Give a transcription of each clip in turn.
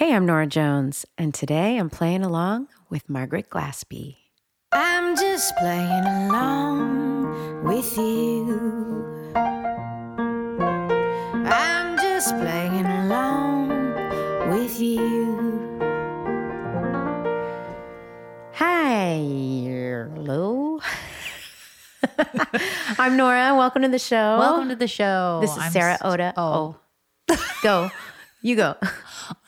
Hey, I'm Norah Jones, and today I'm playing along with Margaret Glaspy. I'm just playing along with you. I'm just playing along with you. Hi, hello. I'm Norah. Welcome to the show. Welcome to the show. This is I'm Sarah s- Oda. Oh, oh. go. You go.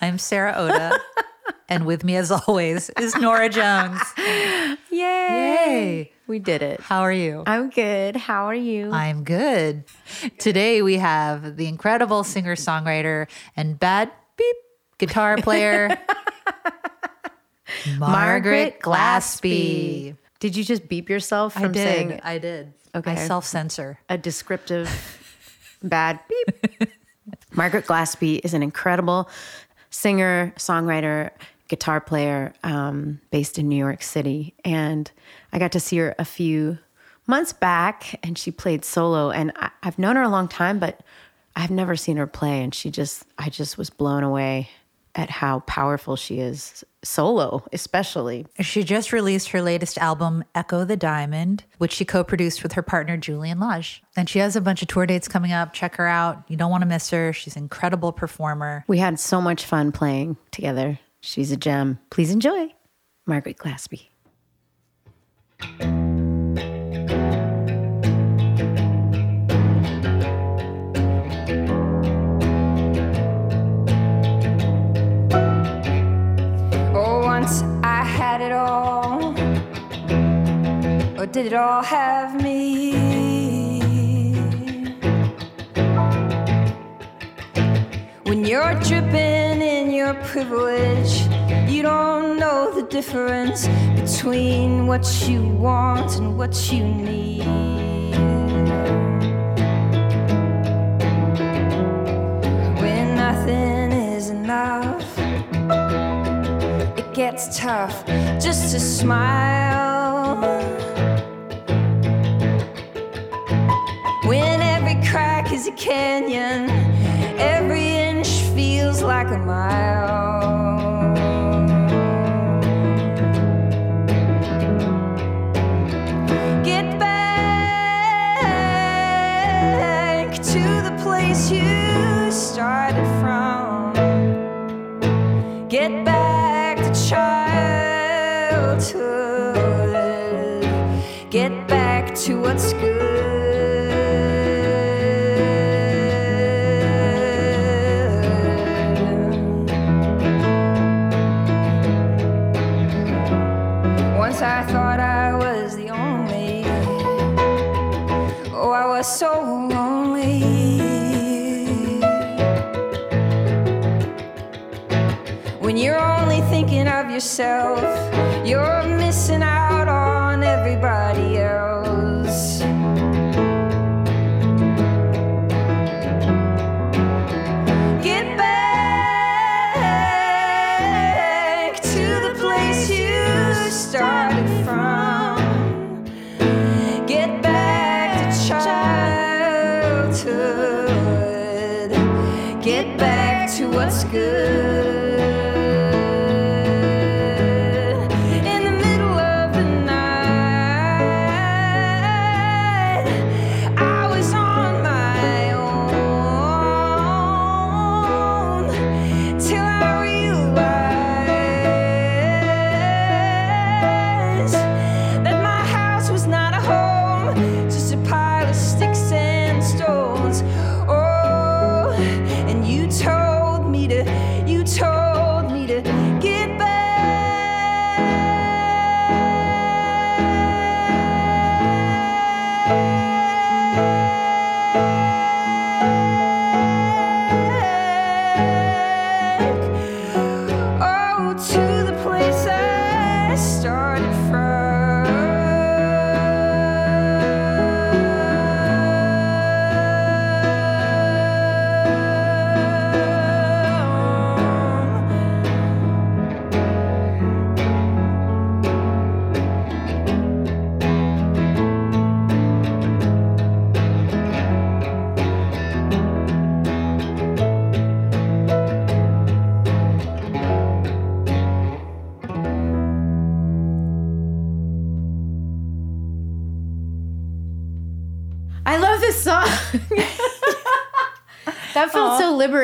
I'm Sarah Oda, and with me, as always, is Norah Jones. Yay. Yay. We did it. How are you? I'm good. How are you? I'm good. Today we have the incredible singer songwriter and bad beep guitar player, Margaret Glaspy. Did you just beep yourself I from did. saying I did. Okay. I self censor. a descriptive bad beep? Margaret Glaspy is an incredible singer, songwriter, guitar player um, based in New York City. And I got to see her a few months back and she played solo. And I, I've known her a long time, but I've never seen her play. And she just, I just was blown away at how powerful she is, solo, especially. She just released her latest album, Echo the Diamond, which she co produced with her partner, Julian Lage. And she has a bunch of tour dates coming up. Check her out. You don't want to miss her. She's an incredible performer. We had so much fun playing together. She's a gem. Please enjoy Margaret Glaspy. Or did it all have me? When you're dripping in your privilege, you don't know the difference between what you want and what you need. When nothing is enough it gets tough just to smile. Is a canyon, every inch feels like a mile. Yourself,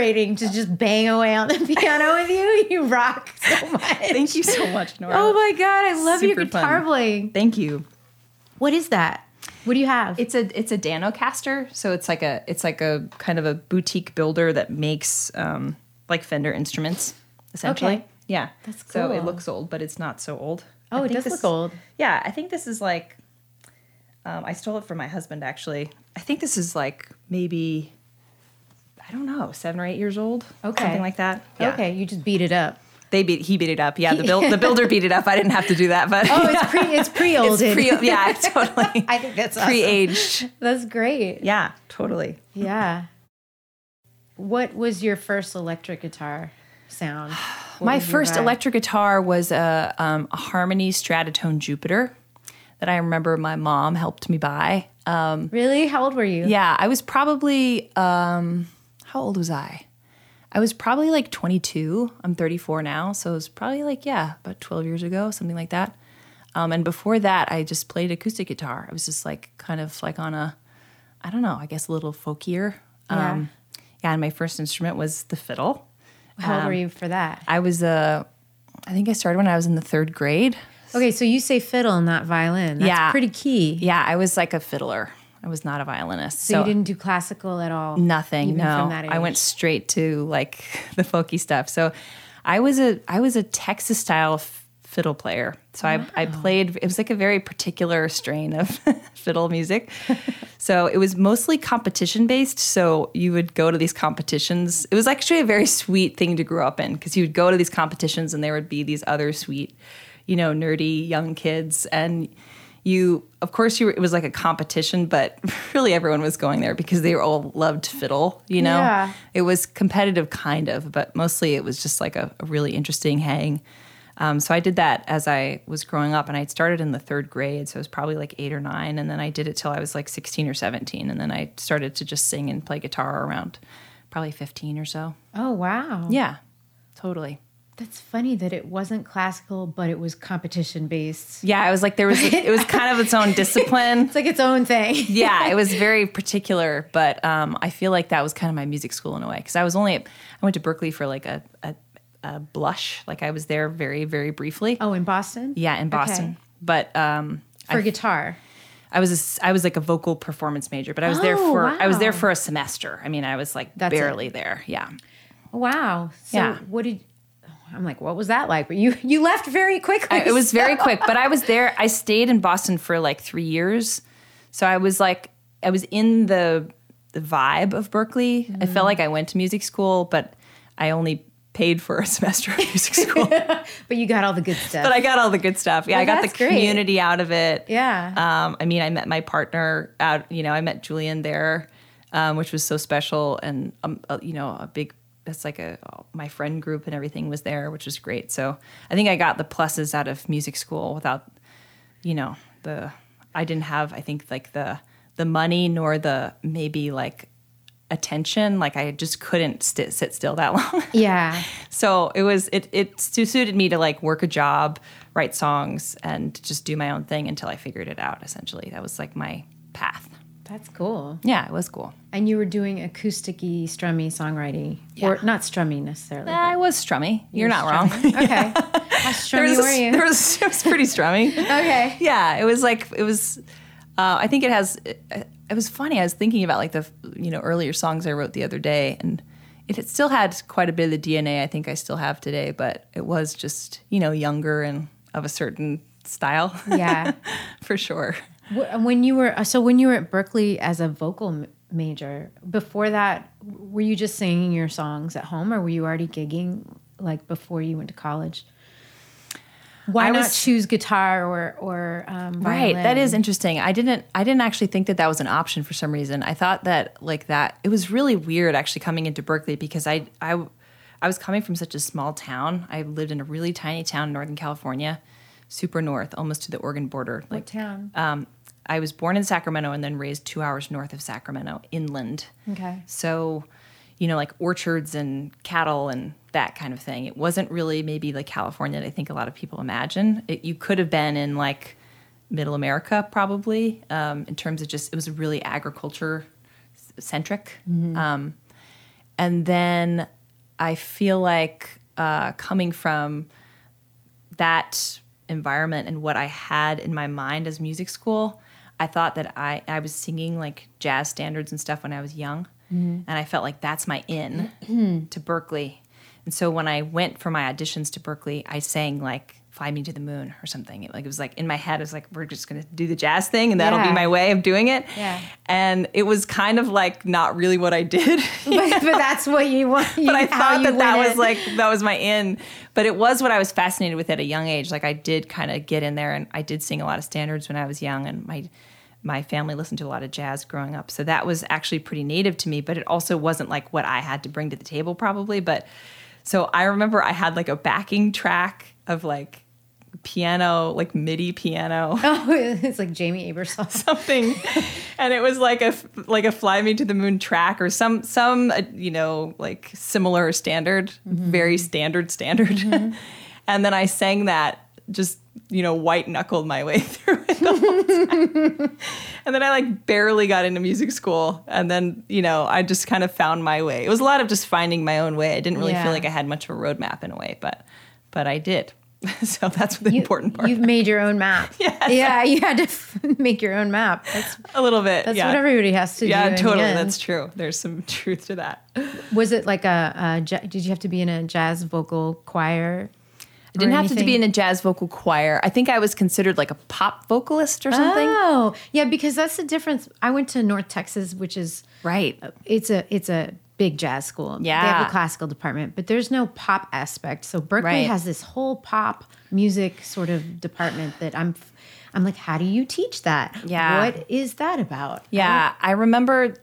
liberating to just bang away on the piano with you. You rock so much. Thank you so much, Norah. Oh my god, I love your guitar fun. playing. Thank you. What is that? What do you have? It's a it's a Danocaster, so it's like a it's like a kind of a boutique builder that makes um, like Fender instruments, essentially. Okay. Yeah, That's cool. So it looks old, but it's not so old. Oh, it does this- look old. Yeah, I think this is like. Um, I stole it from my husband. Actually, I think this is like maybe. I don't know, seven or eight years old. Okay. something like that. Yeah. Okay, you just beat it up. They beat he beat it up. Yeah, the build the builder beat it up. I didn't have to do that, but Oh, it's pre it's pre-olded. it's pre yeah, totally. I think that's pre-aged. That's great. Yeah, totally. Yeah. What was your first electric guitar sound? What My first electric guitar was a, um, a Harmony Stratotone Jupiter that I remember my mom helped me buy. Um, Really? How old were you? yeah, I was probably um, how old was I? I was probably like 22. I'm 34 now, so it was probably like yeah, about 12 years ago, something like that. Um, and before that, I just played acoustic guitar. I was just like kind of like on a, I don't know, I guess a little folkier. Yeah. Um, yeah, and my first instrument was the fiddle. How old Um, were you for that? I was uh, I think I started when I was in the third grade. Okay, so you say fiddle, not violin. That's Yeah. pretty key. Yeah, I was like a fiddler. I was not a violinist. So, you didn't do classical at all? nothing. even no, from that I went straight to like the folky stuff. So I was a I was a Texas style f- fiddle player. So I I played. It was like a very particular strain of fiddle music. so it was mostly competition based. So you would go to these competitions. It was actually a very sweet thing to grow up in because you would go to these competitions and there would be these other sweet, you know, nerdy young kids and you of course you were, it was like a competition but really everyone was going there because they all loved fiddle you know Yeah. it was competitive kind of but mostly it was just like a, a really interesting hang um, so i did that as i was growing up and i started in the third grade so it was probably like eight or nine and then i did it till i was like 16 or 17 and then i started to just sing and play guitar around probably 15 or so Oh, wow. yeah totally That's funny that it wasn't classical, but it was competition based. yeah it was like there was it was kind of its own discipline It's like its own thing. yeah, it was very particular, but um, I feel like that was kind of my music school in a way because I was only I went to Berklee for like a, a, a blush, like I was there very very briefly. Oh, in Boston? Yeah, in Boston, Okay. but um, For guitar. I was a I was like a vocal performance major, but I was there Oh, for I was there for a semester. I mean, I was like That's it. barely there. Yeah, Wow. So Yeah. what did I'm like, what was that like? But you you left very quickly. I- it was very quick, but I was there. I stayed in Boston for like three years, so I was like, I was in the the vibe of Berklee. I felt like I went to music school, but I only paid for a semester of music school. but you got all the good stuff. But I got all the good stuff. Yeah, Well, I got the that's great. community out of it. yeah. Um, I mean, I met my partner out. You know, I met Julian there, um, which was so special, and um, uh, you know, a big. That's like a my friend group and everything was there, which was great. So I think I got the pluses out of music school without, you know, the I didn't have I think like the the money nor the maybe like attention. Like I just couldn't st- sit still that long. yeah. so it was it it suited me to like work a job, write songs, and just do my own thing until I figured it out. Essentially, that was like my path. That's cool. Yeah, it was cool. And you were doing acousticy, strummy songwriting. Or not strummy necessarily. I was strummy. You're not wrong. strummy. Okay. How strummy was, were you? there was it was pretty strummy. okay. yeah, it was like it was. Uh, I think it has. It, it was funny. I was thinking about like the you know earlier songs I wrote the other day, and it had still had quite a bit of the DNA I think I still have today, but it was just you know younger and of a certain style. Yeah. for sure. Wh- When you were so when you were at Berklee as a vocal major, before that, were you just singing your songs at home, or were you already gigging like before you went to college? Why not choose guitar or or um, Right. That is interesting. I didn't I didn't actually think that that was an option for some reason. I thought that like that it was really weird actually coming into Berklee because I I I was coming from such a small town. I lived in a really tiny town in Northern California, super north, almost to the Oregon border. What town? Um, I was born in Sacramento and then raised 2 hours north of Sacramento, inland. Okay. So, you know, like orchards and cattle and that kind of thing. It wasn't really maybe like California that I think a lot of people imagine. It, you could have been in like middle America probably um, in terms of just, it was really agriculture centric. Um, and then I feel like uh, coming from that environment and what I had in my mind as music school, I thought that I, I was singing like jazz standards and stuff when I was young. Mm-hmm. And I felt like that's my in to Berklee. And so when I went for my auditions to Berklee, I sang like Fly Me to the Moon or something. It, like it was like in my head, it was like, we're just gonna do the jazz thing and that'll Yeah. be my way of doing it. Yeah. And it was kind of like not really what I did. but, but that's what you want. but I thought that that was like that was my in. But it was what I was fascinated with at a young age. Like I did kind of get in there, and I did sing a lot of standards when I was young, and my my family listened to a lot of jazz growing up. So that was actually pretty native to me. But it also wasn't like what I had to bring to the table, probably. But so I remember I had like a backing track of like piano, like MIDI piano. Oh, it's like Jamey Aebersold. something. And it was like a like a fly me to the moon track or some some uh, you know like similar standard very standard standard. And then i sang that just you know white knuckled my way through it the whole time. And then i like barely got into music school. And then you know i just kind of found my way. It was a lot of just finding my own way. I didn't really Yeah. feel like i had much of a roadmap in a way but but i did so that's the important part You've made your own map. Yes. Yeah, you had to f- make your own map. That's a little bit that's yeah. what everybody has to do. Yeah, in the totally. end. That's true. There's some truth to that. Was it like a, a did you have to be in a jazz vocal choir? I didn't have to be in a jazz vocal choir. I think I was considered like a pop vocalist or something. Oh, yeah, because that's the difference. I went to North Texas, which is Right. it's a it's a big jazz school. Yeah. they have a classical department, but there's no pop aspect. So Berklee Right. has this whole pop music sort of department that I'm. I'm like, how do you teach that? Yeah. what is that about? Yeah, I remember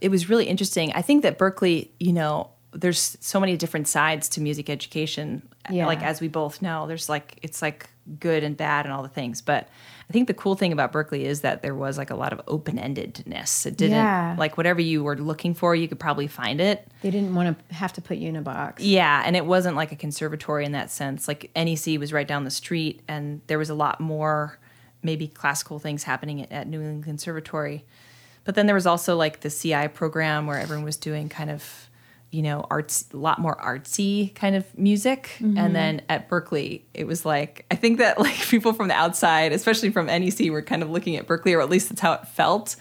it was really interesting. I think that Berklee, you know, there's so many different sides to music education. Yeah. Like as we both know, there's like it's like good and bad and all the things. But I think the cool thing about Berklee is that there was like a lot of open-endedness. It didn't Yeah. like whatever you were looking for, you could probably find it. They didn't want to have to put you in a box. Yeah, and it wasn't like a conservatory in that sense. Like NEC was right down the street, and there was a lot more maybe classical things happening at, at New England Conservatory. But then there was also like the CI program where everyone was doing kind of, you know, arts, a lot more artsy kind of music. And mm-hmm. then at Berklee, it was like, I think that like people from the outside, especially from NEC, were kind of looking at Berklee, or at least that's how it felt.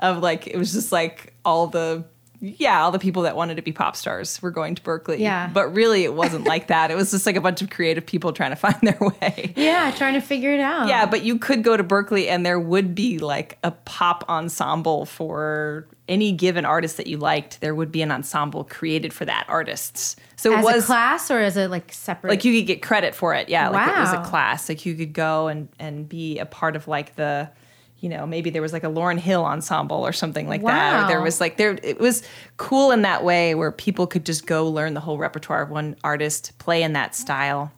Of like, it was just like all the, yeah, all the people that wanted to be pop stars were going to Berklee. Yeah. But really, it wasn't like that. It was just like a bunch of creative people trying to find their way. Yeah, trying to figure it out. Yeah, but you could go to Berklee and there would be like a pop ensemble for any given artist that you liked. There would be an ensemble created for that artist. So it as was a class or as a like separate. like you could get credit for it. Yeah, like it was a class. Like you could go and and be a part of like the you know, maybe there was like a Lauryn Hill ensemble or something like that. Or there was like there it was cool in that way where people could just go learn the whole repertoire of one artist, play in that style.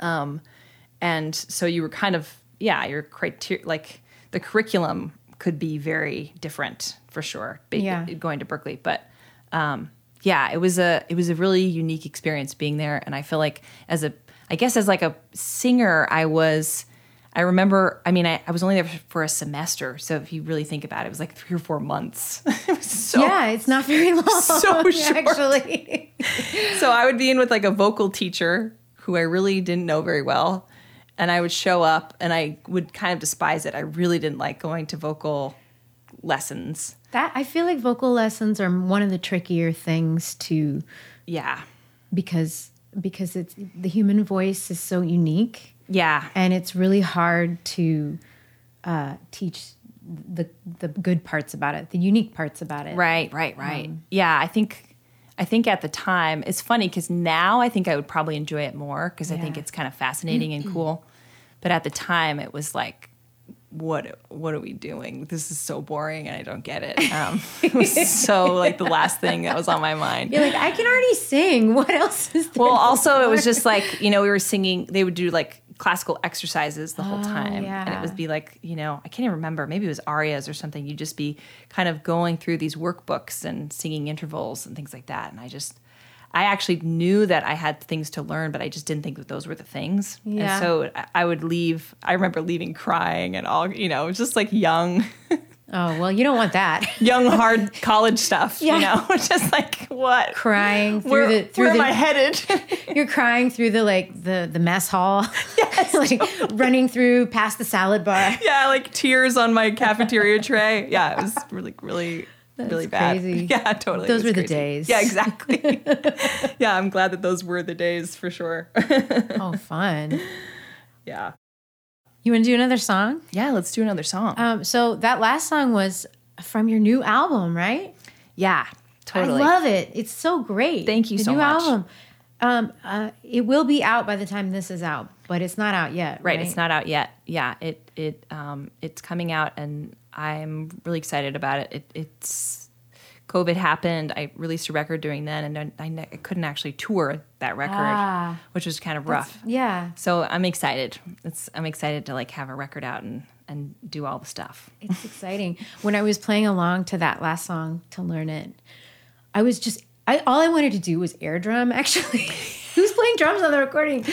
Um and so you were kind of yeah, your criteria like the curriculum could be very different for sure. Yeah. going to Berklee, but um, yeah, it was a it was a really unique experience being there, and I feel like as a I guess as like a singer, I was. I remember. I mean, I, I was only there for a semester, so if you really think about it, it was like three or four months. it was so yeah, it's not very long. So short. Actually, so I would be in with like a vocal teacher who I really didn't know very well. And I would show up and I would kind of despise it. I really didn't like going to vocal lessons. That I feel like vocal lessons are one of the trickier things to Yeah. because because it's the human voice is so unique Yeah. and it's really hard to uh, teach the the good parts about it, the unique parts about it. Right, right, right. yeah, I think I think at the time it's funny because now I think I would probably enjoy it more because I think it's kind of fascinating and cool. But at the time, it was like, what what are we doing? This is so boring and I don't get it. Um, it was so like the last thing that was on my mind. You're like, I can already sing. What else is there? Well, also it was just like you know we were singing. They would do like classical exercises the whole time, and it yeah. would be like you know I can't even remember. Maybe it was arias or something. You'd just be kind of going through these workbooks and singing intervals and things like that. And I just, I actually knew that I had things to learn, but I just didn't think that those were the things. Yeah. And so I- would leave. I remember leaving crying and all. You know, just like young. Oh well, you don't want that. young hard college stuff. Yeah. You know, just like what? crying through Where, the through where the am I headed? you're crying through the like the the mess hall. Yes. like running through past the salad bar. yeah, like tears on my cafeteria tray. Yeah, it was really, really, really bad. crazy. Yeah, totally. Those It was were the days. Yeah, exactly. yeah, I'm glad that those were the days for sure. Oh, fun. yeah. You want to do another song? Yeah, let's do another song. Um, so that last song was from your new album, right? yeah, totally. I love it. It's so great. Thank you the so new much. album. Um, uh, it will be out by the time this is out, but it's not out yet. right, Right. it's not out yet. Yeah, it it um it's coming out and I'm really excited about it. it it's COVID happened. I released a record during then, and I, ne- I couldn't actually tour that record, Ah. which was kind of rough. Yeah, So I'm excited. It's I'm excited to like have a record out and and do all the stuff. it's exciting. When I was playing along to that last song to learn it, I was just I all I wanted to do was air drum. Actually, who's playing drums on the recording?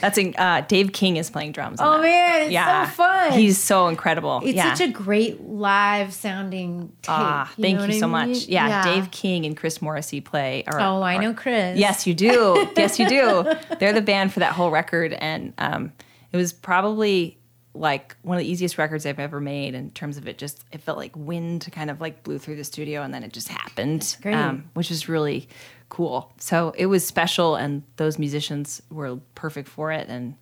That's in, uh, Dave King is playing drums. on Oh that. man, it's yeah, so fun. He's so incredible. it's yeah. such a great live sounding tape. Ah, you thank you so mean? much. Yeah, Dave King and Chris Morrissey play. Or, Oh, I or- know Chris. Yes, you do. yes, you do. They're the band for that whole record, and um, it was probably like one of the easiest records I've ever made in terms of it. Just it felt like wind kind of like blew through the studio, and then it just happened, great. Um, which is really cool. So it was special, and those musicians were perfect for it, and.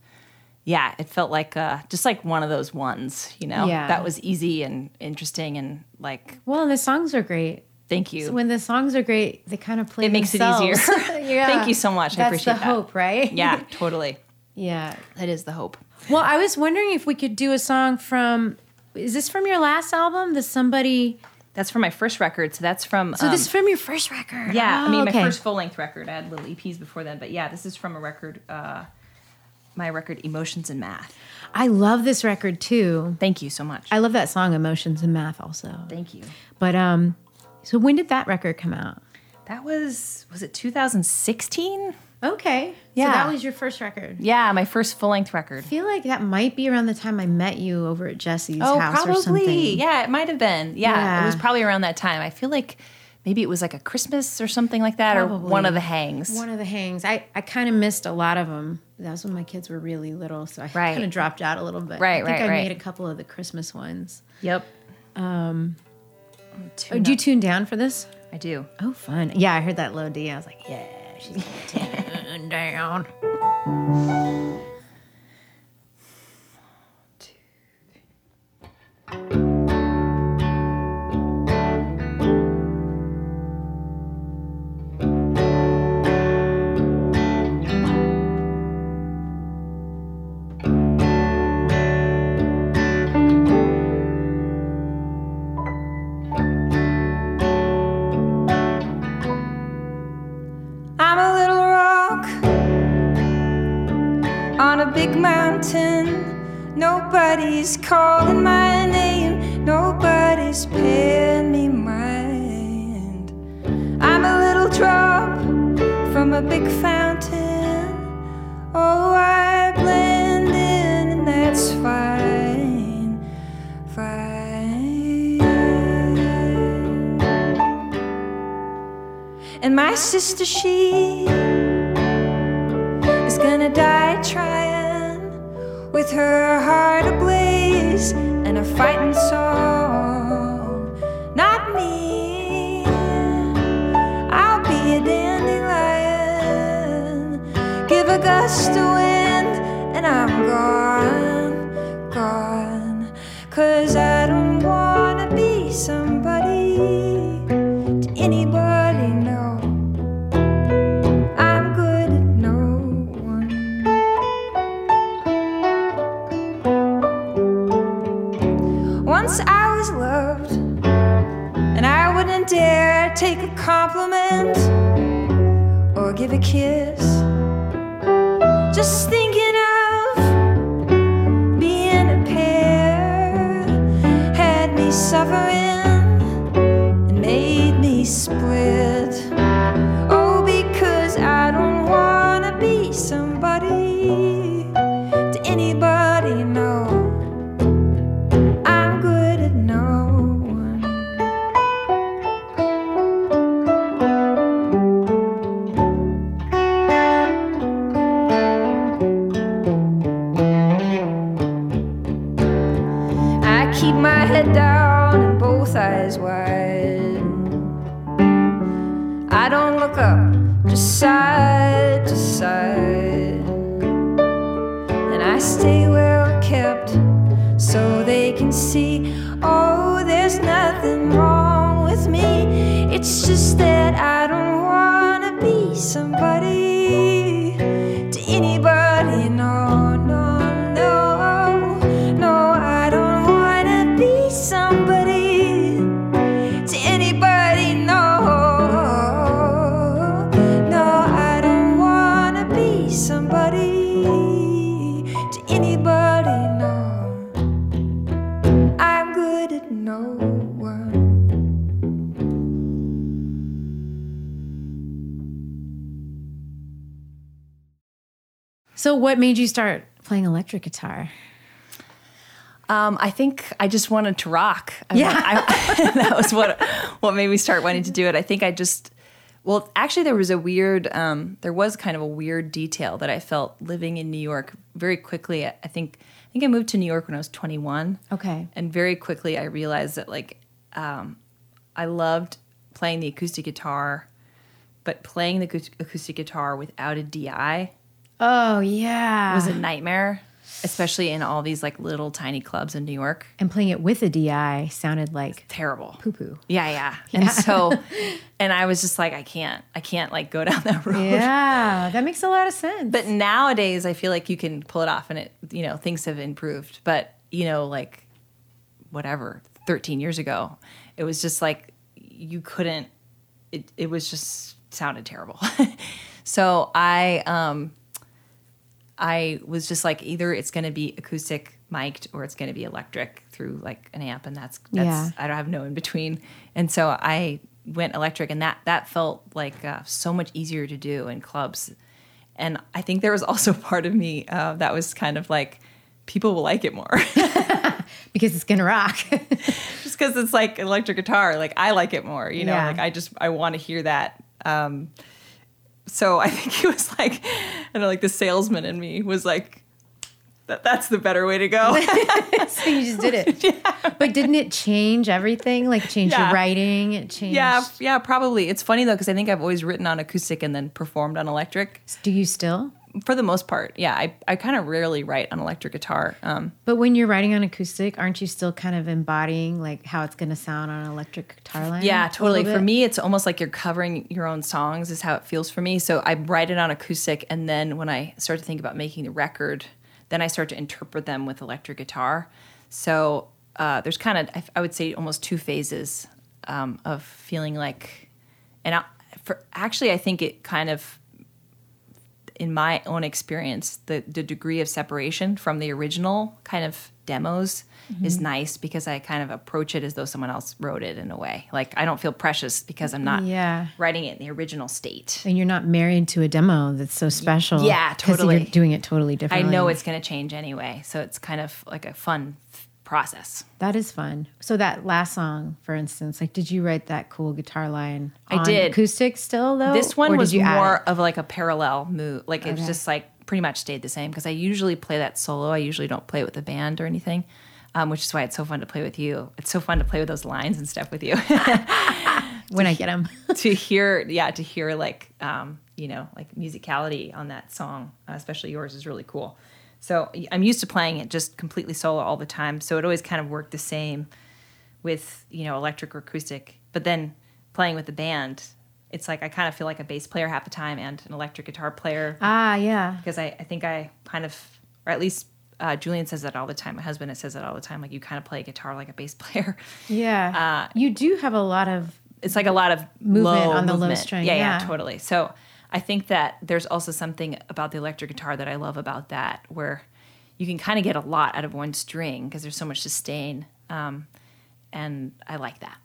Yeah, it felt like uh, just like one of those ones, you know, Yeah. that was easy and interesting and like, Well, the songs are great. thank you. So when the songs are great, they kind of play. It makes it easier. yeah. Thank you so much. I That's appreciate the that. hope, right? yeah, totally. yeah. That is the hope. Well, I was wondering if we could do a song from. Is this from your last album? The somebody. That's from my first record. So that's from. So um, this is from your first record. yeah, I Oh, mean, okay. my first full length record. I had little EPs before then, but yeah, this is from a record. Uh, my record, Emotions and Math. I love this record too. Thank you so much. I love that song, Emotions and Math, also. Thank you. But um, so when did that record come out? That was was it 2016? Okay. Yeah. So that was your first record. Yeah, my first full length record. I feel like that might be around the time I met you over at Jesse's Oh, house or something. Yeah, it might have been. Yeah, Yeah. it was probably around that time. I feel like maybe it was like a Christmas or something like that, or one of the hangs. One of the hangs. I, I kind of missed a lot of them. That was when my kids were really little, so I Right. kind of dropped out a little bit. Right, I think right, I right. made a couple of the Christmas ones. Yep. Um, Oh, did you tune down for this? I do. Oh, fun. Yeah, I heard that low D. I was like, yeah, she's down. Big mountain. Nobody's calling my name, nobody's paying me mind. I'm a little drop from a big fountain. Oh, I blend in, and that's fine. Fine. And my sister, she is gonna die trying with her heart ablaze and a fighting song. Not me, I'll be a dandelion. Give a gust of wind, and I'm gone, take a compliment or give a kiss. Just thinking of being a pair had me suffering can see. Oh, there's nothing wrong with me. It's just that I don't wanna be somebody what made you start playing electric guitar? Um, I think I just wanted to rock. I Yeah. I- that was what what made me start wanting to do it. I think I just, well, actually, there was a weird, um, there was kind of a weird detail that I felt living in New York very quickly. I think, I think I moved to New York when I was 21. Okay. And very quickly, I realized that like, um, I loved playing the acoustic guitar, but playing the acoustic guitar without a DI Oh, yeah. It was a nightmare, especially in all these like little tiny clubs in New York. and playing it with a DI sounded like Terrible. poo poo. Yeah, yeah. And so, and I was just like, I can't, I can't like go down that road. Yeah, that makes a lot of sense. But nowadays, I feel like you can pull it off, and it, you know, things have improved. But you know, like whatever, 13 years ago, it was just like you couldn't. It it was just sounded terrible. so I um I was just like either it's going to be acoustic mic'd or it's going to be electric through like an amp, and that's that's Yeah. I don't have no in between. And so I went electric, and that that felt like uh, so much easier to do in clubs. And I think there was also part of me uh, that was kind of like people will like it more because it's gonna rock. just because it's like electric guitar. Like I like it more, you know. Yeah. Like I just I want to hear that. Um, so I think he was like I don't know, like the salesman in me was like, that that's the better way to go. so you just did it. But didn't it change everything? Like change Yeah. your writing? It changed. yeah, yeah, probably. It's funny though because I think I've always written on acoustic and then performed on electric Do you still? For the most part. Yeah, I I kind of rarely write on electric guitar. Um, But when you're writing on acoustic, aren't you still kind of embodying like how it's gonna sound on an electric guitar line? Yeah, totally. For me, it's almost like you're covering your own songs, is how it feels for me. So I write it on acoustic, and then when I start to think about making the record, then I start to interpret them with electric guitar. So uh, there's kind of, I, I would say, almost two phases um, of feeling like, and I, for actually, I think it kind of in my own experience, the, the degree of separation from the original kind of demos is Mm-hmm. nice because I kind of approach it as though someone else wrote it in a way. Like I don't feel precious because I'm not Yeah. writing it in the original state. and you're not married to a demo that's so special. Yeah, totally. You're doing it totally differently. I know it's going to change anyway, so it's kind of like a fun process. That is fun. So that last song, for instance, like, did you write that cool guitar line? I did. acoustic still though. This one was more of like a parallel move. Like it was just like pretty much stayed the same because I usually play that solo. I usually don't play it with a band or anything, um, which is why it's so fun to play with you. It's so fun to play with those lines and stuff with you. when I get them. to hear, yeah, to hear like, um, you know, like musicality on that song, uh, especially yours, is really cool. So I'm used to playing it just completely solo all the time. So it always kind of worked the same with, you know, electric or acoustic. But then playing with the band, it's like I kind of feel like a bass player half the time and an electric guitar player ah, yeah. because I, I think I kind of, or at least uh, Julian says that all the time. My husband says that all the time. Like you kind of play guitar like a bass player. Yeah. Uh, you do have a lot of it's like a lot of Movement on the low string, Yeah, yeah, yeah. totally. So I think that there's also something about the electric guitar that I love about that, where you can kind of get a lot out of one string because there's so much sustain, um, and I like that.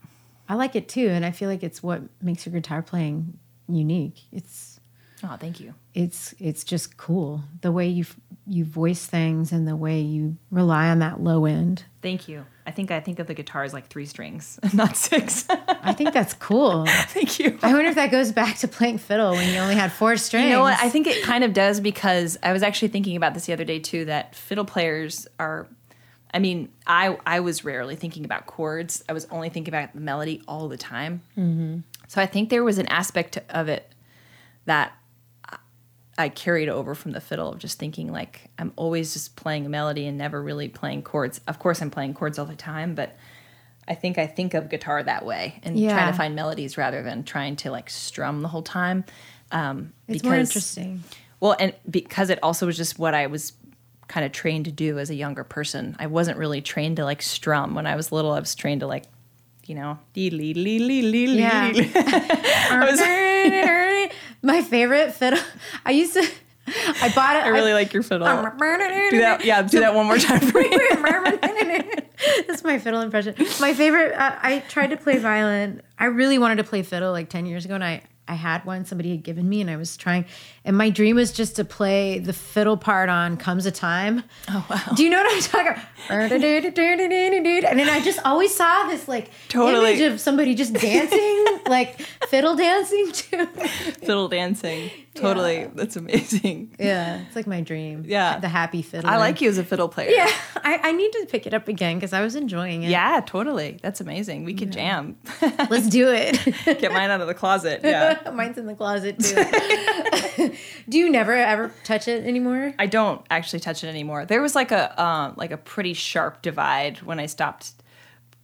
I like it too, and I feel like it's what makes your guitar playing unique. It's Oh, thank you. it's it's just cool the way you you voice things and the way you rely on that low end. Thank you. I think I think of the guitar as like three strings, not six. I think that's cool. thank you. I wonder if that goes back to playing fiddle when you only had four strings. You know what? I think it kind of does because I was actually thinking about this the other day too. That fiddle players are, I mean, I I was rarely thinking about chords. I was only thinking about the melody all the time. Mm-hmm. So I think there was an aspect of it that I carried over from the fiddle of just thinking like I'm always just playing a melody and never really playing chords. Of course, I'm playing chords all the time, but I think I think of guitar that way and Yeah. trying to find melodies rather than trying to like strum the whole time. Um, It's more interesting. Well, and because it also was just what I was kind of trained to do as a younger person. I wasn't really trained to like strum when I was little. I was trained to like, you know, dee lee lee lee lee lee. Yeah. My favorite fiddle. I used to. I bought it. I really like your fiddle. Do that. Yeah, do that one more time for me. That's my fiddle impression. My favorite. Uh, I tried to play violin. I really wanted to play fiddle like ten years ago, and I I had one somebody had given me, and I was trying. And my dream was just to play the fiddle part on "Comes a Time." Oh wow! Do you know what I'm talking about? and then I just always saw this like Totally. image of somebody just dancing, like fiddle dancing too. Fiddle dancing. Totally. That's amazing. Yeah, it's like my dream. Yeah. the happy fiddle. I like you as a fiddle player. Yeah, I, I need to pick it up again because I was enjoying it. Yeah, totally. That's amazing. We could jam. Let's do it. Get mine out of the closet. Yeah. Mine's in the closet too. do you never ever touch it anymore? I don't actually touch it anymore. There was like a um, like a pretty sharp divide when I stopped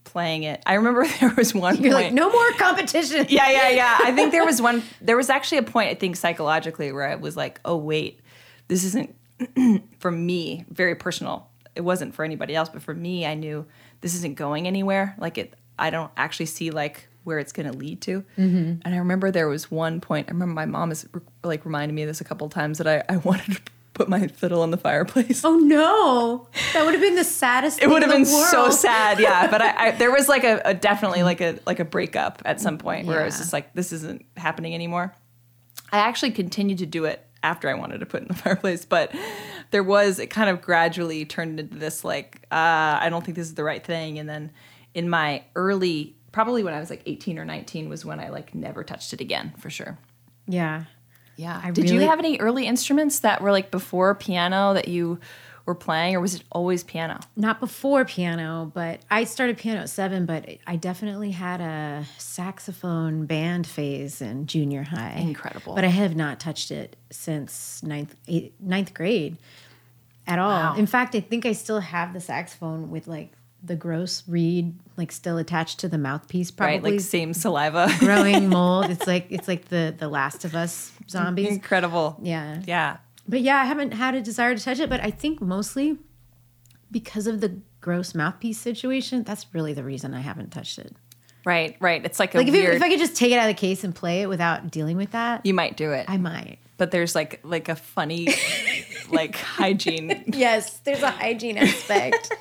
playing it. I remember there was one You're point. like, no more competition. yeah, yeah, yeah. I think there was one. There was actually a point I think psychologically where I was like, oh wait, this isn't for me. Very personal. It wasn't for anybody else, but for me, I knew this isn't going anywhere. Like it, I don't actually see like where it's going to lead to. Mm-hmm. And I remember there was one point. I remember my mom has like reminded me of this a couple times that I, I wanted to put my fiddle in the fireplace. Oh no, that would have been the saddest. It would have been the so sad, yeah. But I, I there was like a, a definitely like a like a breakup at some point where I was just like, this isn't happening anymore. I actually continued to do it after I wanted to put it in the fireplace, but there was it kind of gradually turned into this like, uh, I don't think this is the right thing. And then in my early, probably when I was like 18 or 19, was when I like never touched it again for sure. Yeah, Yeah. I Did you have any early instruments that were like before piano that you were playing, or was it always piano? not before piano, but I started piano at seven. But I definitely had a saxophone band phase in junior high. Incredible. But I have not touched it since ninth eighth, ninth grade at all. Wow. In fact, I think I still have the saxophone with like the gross reed like still attached to the mouthpiece. Probably Right, like same saliva. growing mold. It's like it's like the the Last of Us zombies. Incredible. Yeah. Yeah. But yeah, I haven't had a desire to touch it, but I think mostly because of the gross mouthpiece situation, that's really the reason I haven't touched it. Right, right. It's like a Like if, it, if I could just take it out of the case and play it without dealing with that, you might do it, I might. but there's like like a funny like hygiene. Yes, there's a hygiene aspect.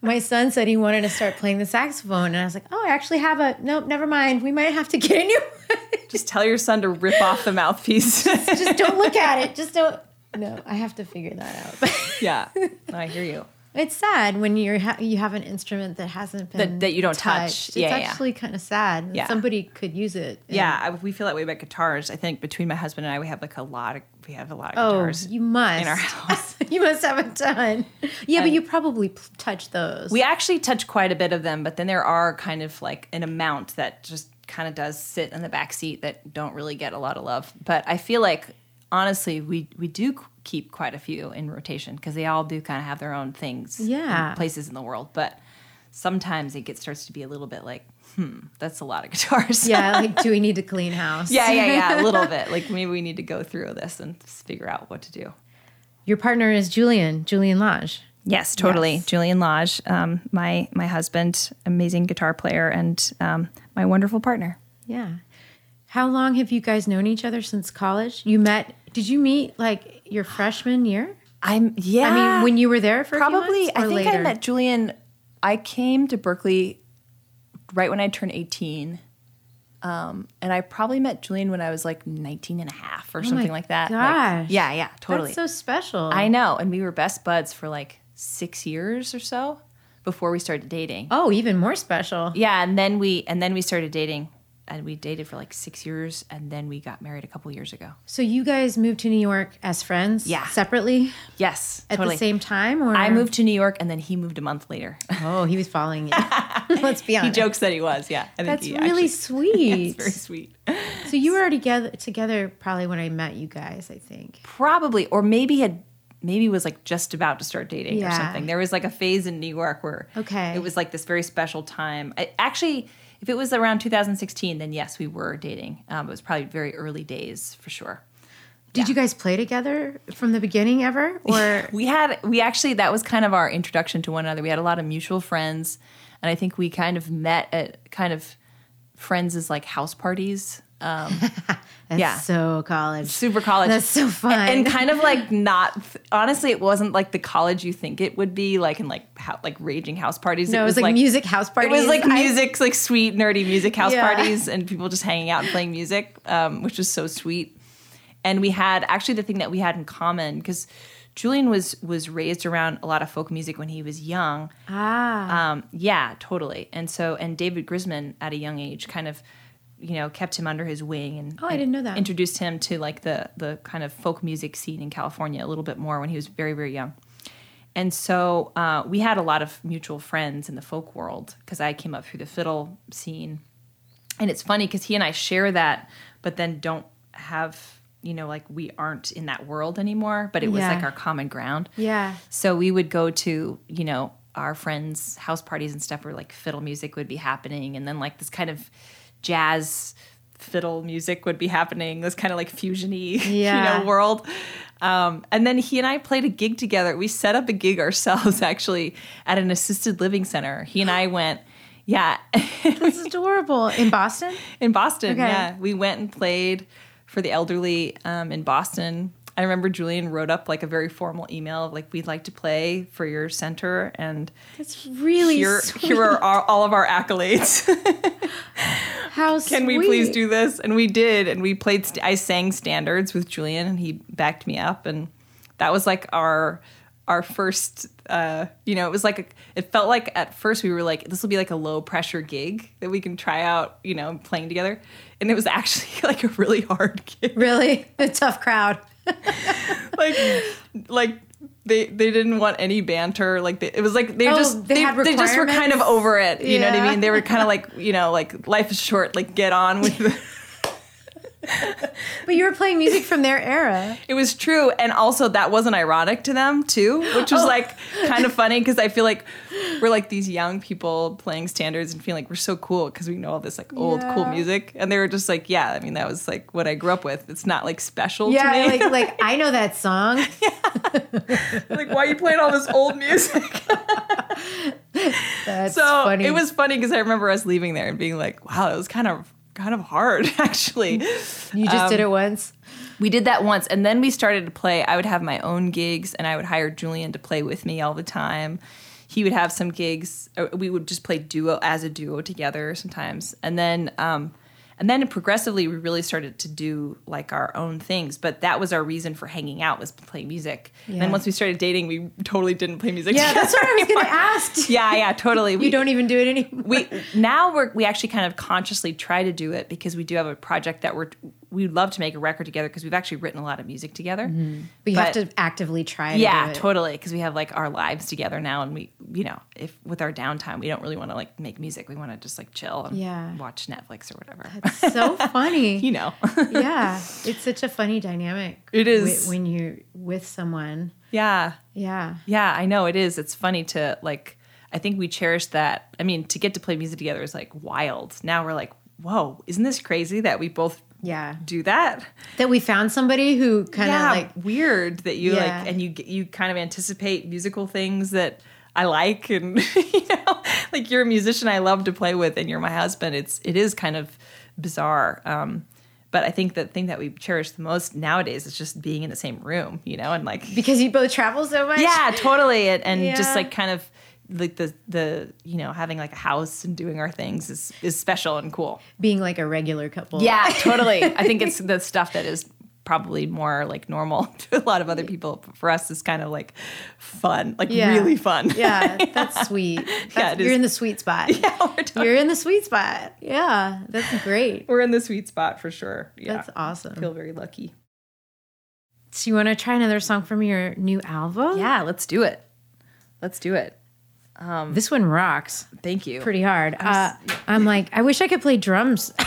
My son said he wanted to start playing the saxophone, and I was like, "Oh, I actually have a nope. Never mind. We might have to get a new. one." Just tell your son to rip off the mouthpiece. just don't look at it. Just don't. No, I have to figure that out. yeah, No, I hear you. It's sad when you're ha- you have an instrument that hasn't been That- that you don't touch. touched. Yeah, it's yeah. actually kind of sad. Yeah. Somebody could use it. and- Yeah, I, we feel that way about guitars. I think between my husband and I, we have like a lot of we have a lot of Oh, guitars. you must. in our house. you must have a ton. Yeah, but you probably p- touch those. We actually touch quite a bit of them, but then there are kind of like an amount that just kind of does sit in the back seat that don't really get a lot of love. But I feel like honestly, we we do keep quite a few in rotation because they all do kind of have their own things, and Yeah. places in the world. But sometimes it gets starts to be a little bit like, hmm, that's a lot of guitars. yeah, like do we need to clean house? yeah, yeah, yeah, a little bit. Like maybe we need to go through this and figure out what to do. Your partner is Julian, Julian Lage. Yes, totally. Yes. Julian Lage, um, my my husband, amazing guitar player, and um, my wonderful partner. Yeah. How long have you guys known each other since college? You met, did you meet like your freshman year? I'm yeah. I mean, when you were there for a few probably, I think I met Julian. I came to Berklee right when I turned 18. Um, and I probably met Julian when I was like 19 and a half or something like that. Like, Oh gosh. yeah, yeah, totally. That's so special. I know. And we were best buds for like six years or so before we started dating. Oh, even more special. Yeah, and then we and then we started dating and we dated for like six years, and then we got married a couple years ago. So you guys moved to New York as friends? Yeah. Separately Yes, at totally. the same time? Or I moved to New York, and then he moved a month later. Oh, he was following you. Let's be honest. he jokes that he was. Yeah, I think That's really actually- sweet. It's very sweet. so you were already together, together probably when I met you guys, I think. Probably, or maybe had maybe was like just about to start dating or something. There was like a phase in New York where Okay. it was like this very special time. I, actually, if it was around 2016, then yes, we were dating. Um, it was probably very early days for sure. Did you guys play together from the beginning ever? Or We had we actually that was kind of our introduction to one another. We had a lot of mutual friends, and I think we kind of met at kind of friends as like house parties. Um, that's Yeah. so college. super college. That's so fun. And kind of like not honestly, it wasn't like the college you think it would be, like in like how, like raging house parties. No, it was like music house parties. It was like I- music, like sweet nerdy music house Yeah. parties, and people just hanging out and playing music, um, which was so sweet. And we had actually the thing that we had in common because Julian was was raised around a lot of folk music when he was young. Ah. Um, yeah, totally. And so, and David Grisman at a young age kind of, you know, kept him under his wing and Oh, I didn't know that. Introduced him to like the the kind of folk music scene in California a little bit more when he was very very young. And so uh, we had a lot of mutual friends in the folk world because I came up through the fiddle scene. And it's funny because he and I share that, but then don't have, you know, like we aren't in that world anymore, but it was Yeah. like our common ground. Yeah. So we would go to, you know, our friends' house parties and stuff where like fiddle music would be happening and then like this kind of jazz fiddle music would be happening, this kind of like fusiony, Yeah. you know, world. Um, and then he and I played a gig together. We set up a gig ourselves actually at an assisted living center. He and I went, yeah, That's adorable. In Boston? in Boston. Okay. Yeah, we went and played for the elderly um, in Boston. I remember Julian wrote up like a very formal email of like we'd like to play for your center and it's really here sweet. here are our, all of our accolades. How Can we please do this? And we did, and we played. St- I sang standards with Julian, and he backed me up, and that was like our our first. Uh, you know, it was like a, it felt like at first we were like this will be like a low pressure gig that we can try out. You know, playing together, and it was actually like a really hard gig. Really? A tough crowd. Like like they they didn't want any banter like they, it was like they Oh, just they they, they just were kind of over it you know what i mean? They were kind of like you know like life is short like get on with But you were playing music from their era. it was true and also that wasn't ironic to them too which Oh. was like kind of funny because i feel like we're like these young people playing standards and feeling like we're so cool because we know all this like old cool music and they were just like yeah i mean that was like what i grew up with it's not like special Yeah, to me like like I know that song. like why are you playing all this old music That's so funny. it was funny because I remember us leaving there and being like, "Wow, it was kind of kind of hard, actually." you just um, did it once. we did that once, and then we started to play. I would have my own gigs, and I would hire Julian to play with me all the time. He would have some gigs. We would just play duo as a duo together sometimes, and then. Um, and then progressively, we really started to do like our own things. But that was our reason for hanging out was playing music. And then once we started dating, we totally didn't play music. Yeah, that's what I was gonna ask. Yeah, yeah, totally. You don't even do it anymore. we now we're we actually kind of consciously try to do it because we do have a project that we're we'd love to make a record together because we've actually written a lot of music together. Mm-hmm. But you have to actively try to Yeah, do it. totally. Because we have like our lives together now, and we, you know, if with our downtime, we don't really want to like make music. We want to just like chill and Yeah. watch Netflix or whatever. That's so funny. you know, yeah, it's such a funny dynamic. It is. when you're with someone. yeah, Yeah, yeah. I know it is. It's funny to like. I think we cherish that. I mean, to get to play music together is like wild. Now we're like, whoa, isn't this crazy that we both yeah. do that? That we found somebody who kind of yeah, like weird that you Yeah. like and you you kind of anticipate musical things that I like and you know like you're a musician I love to play with and you're my husband it's it is kind of bizarre um but I think the thing that we cherish the most nowadays is just being in the same room you know and like because you both travel so much. yeah totally and, and just like kind of like the the you know having like a house and doing our things is is special and cool being like a regular couple. yeah totally I think it's the stuff that is probably more like normal to a lot of other people. But for us, it's kind of like fun, like Yeah. really fun. Yeah, that's sweet. That's, it you're is. in the sweet spot. Yeah, we're, totally- You're in the sweet spot. Yeah, that's great. we're in the sweet spot for sure. Yeah, That's awesome. feel very lucky. So you want to try another song from your new album? Yeah, let's do it. Let's do it. This one rocks Thank you. pretty hard. Uh, I'm like, I wish I could play drums.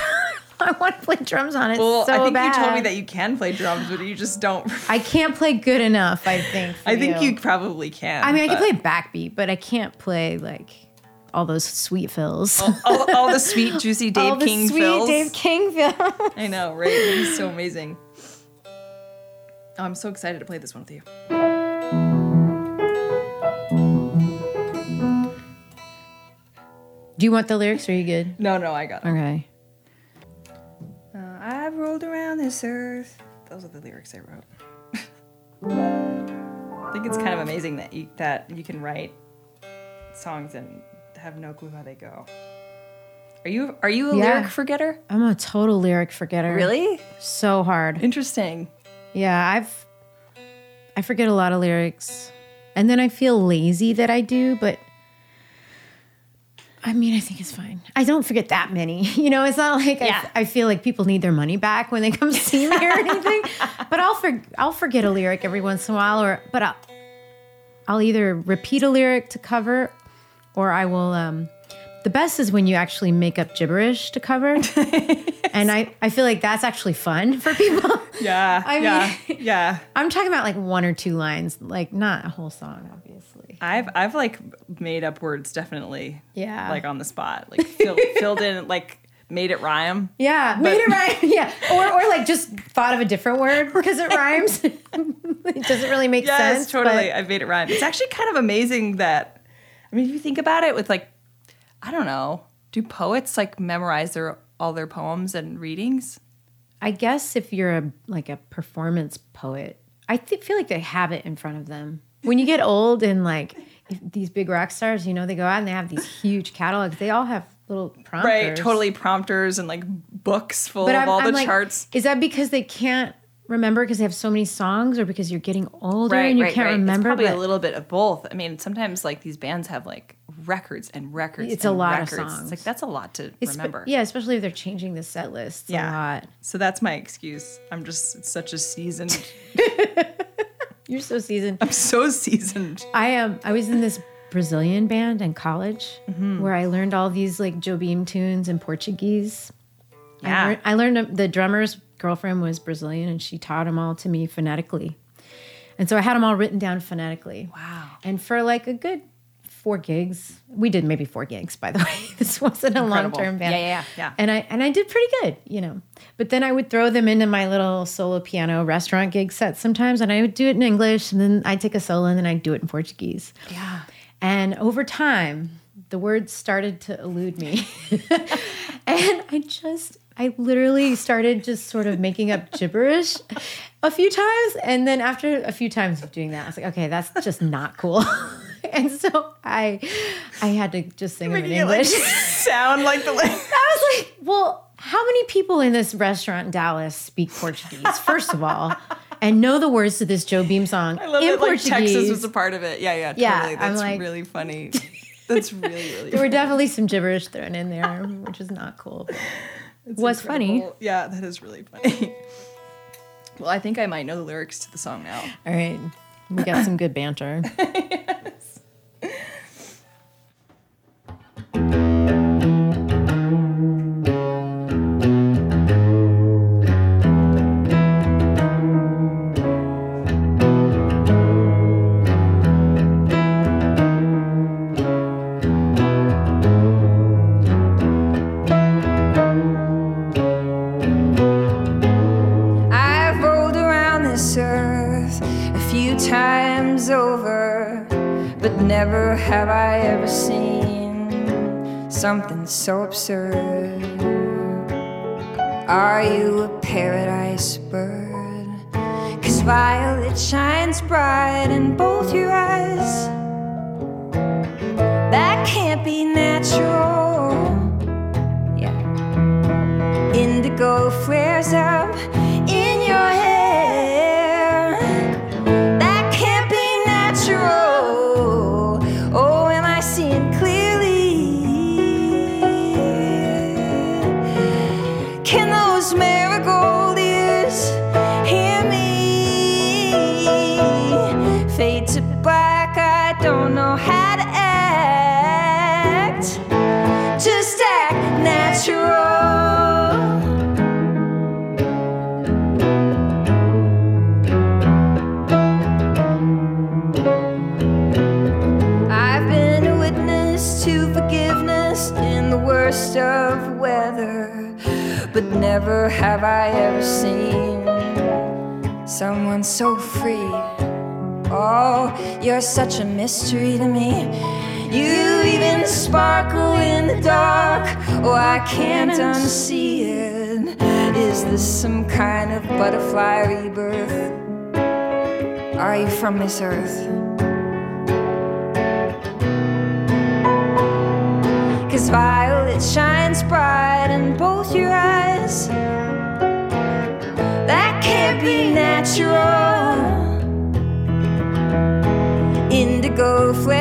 I want to play drums on it Well, so I think bad. you told me that you can play drums, but you just don't. I can't play good enough. I think. I think you probably can. I mean, I can play backbeat, but I can't play like all those sweet fills. all, all the sweet, juicy Dave all the King sweet fills. Dave King fills. I know, right? He's so amazing. Oh, I'm so excited to play this one with you. Do you want the lyrics? Or are you good? No, no, I got it. Okay. Uh, I've rolled around this earth. Those are the lyrics I wrote. I think it's kind of amazing that you that you can write songs and have no clue how they go. Are you are you a Yeah. lyric forgetter? I'm a total lyric forgetter. Really? So hard. Interesting. Yeah, I've I forget a lot of lyrics. And then I feel lazy that I do, but I mean, I think it's fine. I don't forget that many. You know, it's not like Yeah. I, I feel like people need their money back when they come see me or anything. But I'll for, I'll forget a lyric every once in a while, or but I'll I'll either repeat a lyric to cover, or I will. Um, the best is when you actually make up gibberish to cover, and I I feel like that's actually fun for people. Yeah. I yeah. mean- yeah. I'm talking about like one or two lines, like not a whole song. I've I've like made up words definitely. Yeah. Like on the spot, like fill, filled in, like made it rhyme. Yeah, made it rhyme. Yeah, or or like just thought of a different word because it rhymes. it doesn't really make Yes, sense. totally. but- I've made it rhyme. It's actually kind of amazing that, I mean, if you think about it, with like, I don't know, do poets like memorize their all their poems and readings? I guess if you're a like a performance poet, I th- feel like they have it in front of them. When you get old and like if these big rock stars, you know, they go out and they have these huge catalogs. They all have little prompters. Right, totally prompters and like books full But of I'm, all I'm the like, charts. Is that because they can't remember because they have so many songs, or because you're getting older and you can't remember? It's probably but a little bit of both. I mean, sometimes like these bands have like records and records. It's a and lot of records. songs. It's like that's a lot to Espe- remember. Yeah, especially if they're changing the set list a lot. So that's my excuse. I'm just it's such a seasoned. You're so seasoned. I'm so seasoned. I am. I was in this Brazilian band in college Mm-hmm. where I learned all these like Jobim tunes in Portuguese. I, Yeah. learned, I learned the drummer's girlfriend was Brazilian and she taught them all to me phonetically. And so I had them all written down phonetically. Wow. And for like a good four gigs, we did maybe four gigs, by the way. this wasn't a long term band. Yeah, yeah, yeah. And I and I did pretty good, you know. But then I would throw them into my little solo piano restaurant gig set sometimes, and I would do it in English, and then I'd take a solo, and then I'd do it in Portuguese. Yeah. And over time, the words started to elude me. and I just, I literally started just sort of making up gibberish a few times. And then after a few times of doing that, I was like, okay, that's just not cool. and so I, I had to just sing them in it like English. sound like the. I was like, well, how many people in this restaurant in Dallas speak Portuguese, first of all, and know the words to this Jobim song I love in that like Portuguese? Texas was a part of it. Yeah, yeah, Yeah, totally. I'm That's like- really funny. That's really, really there were definitely some gibberish thrown in there, which is not cool. was funny. Yeah, that is really funny. well, I think I might know the lyrics to the song now. All right, we got some good banter. So absurd. Unsee it. Is this some kind of butterfly rebirth? Are you from this earth? Cause violet shines bright in both your eyes. That can't be natural. Indigo flares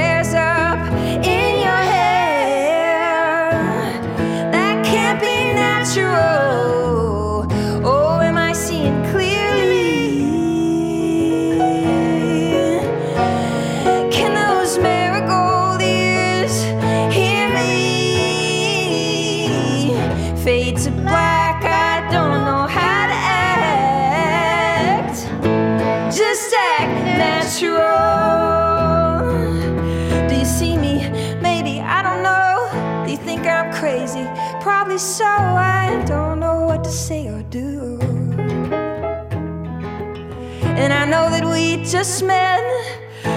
just met,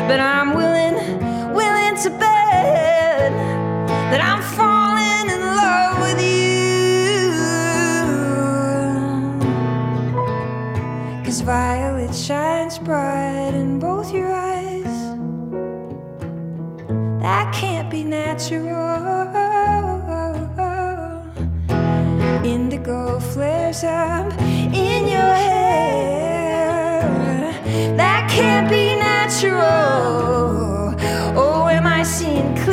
but I'm willing, willing to bet that I'm falling in love with you. Cause violet shines bright in both your eyes. That can't be natural. Indigo flares up natural. Oh, am I seeing clearly?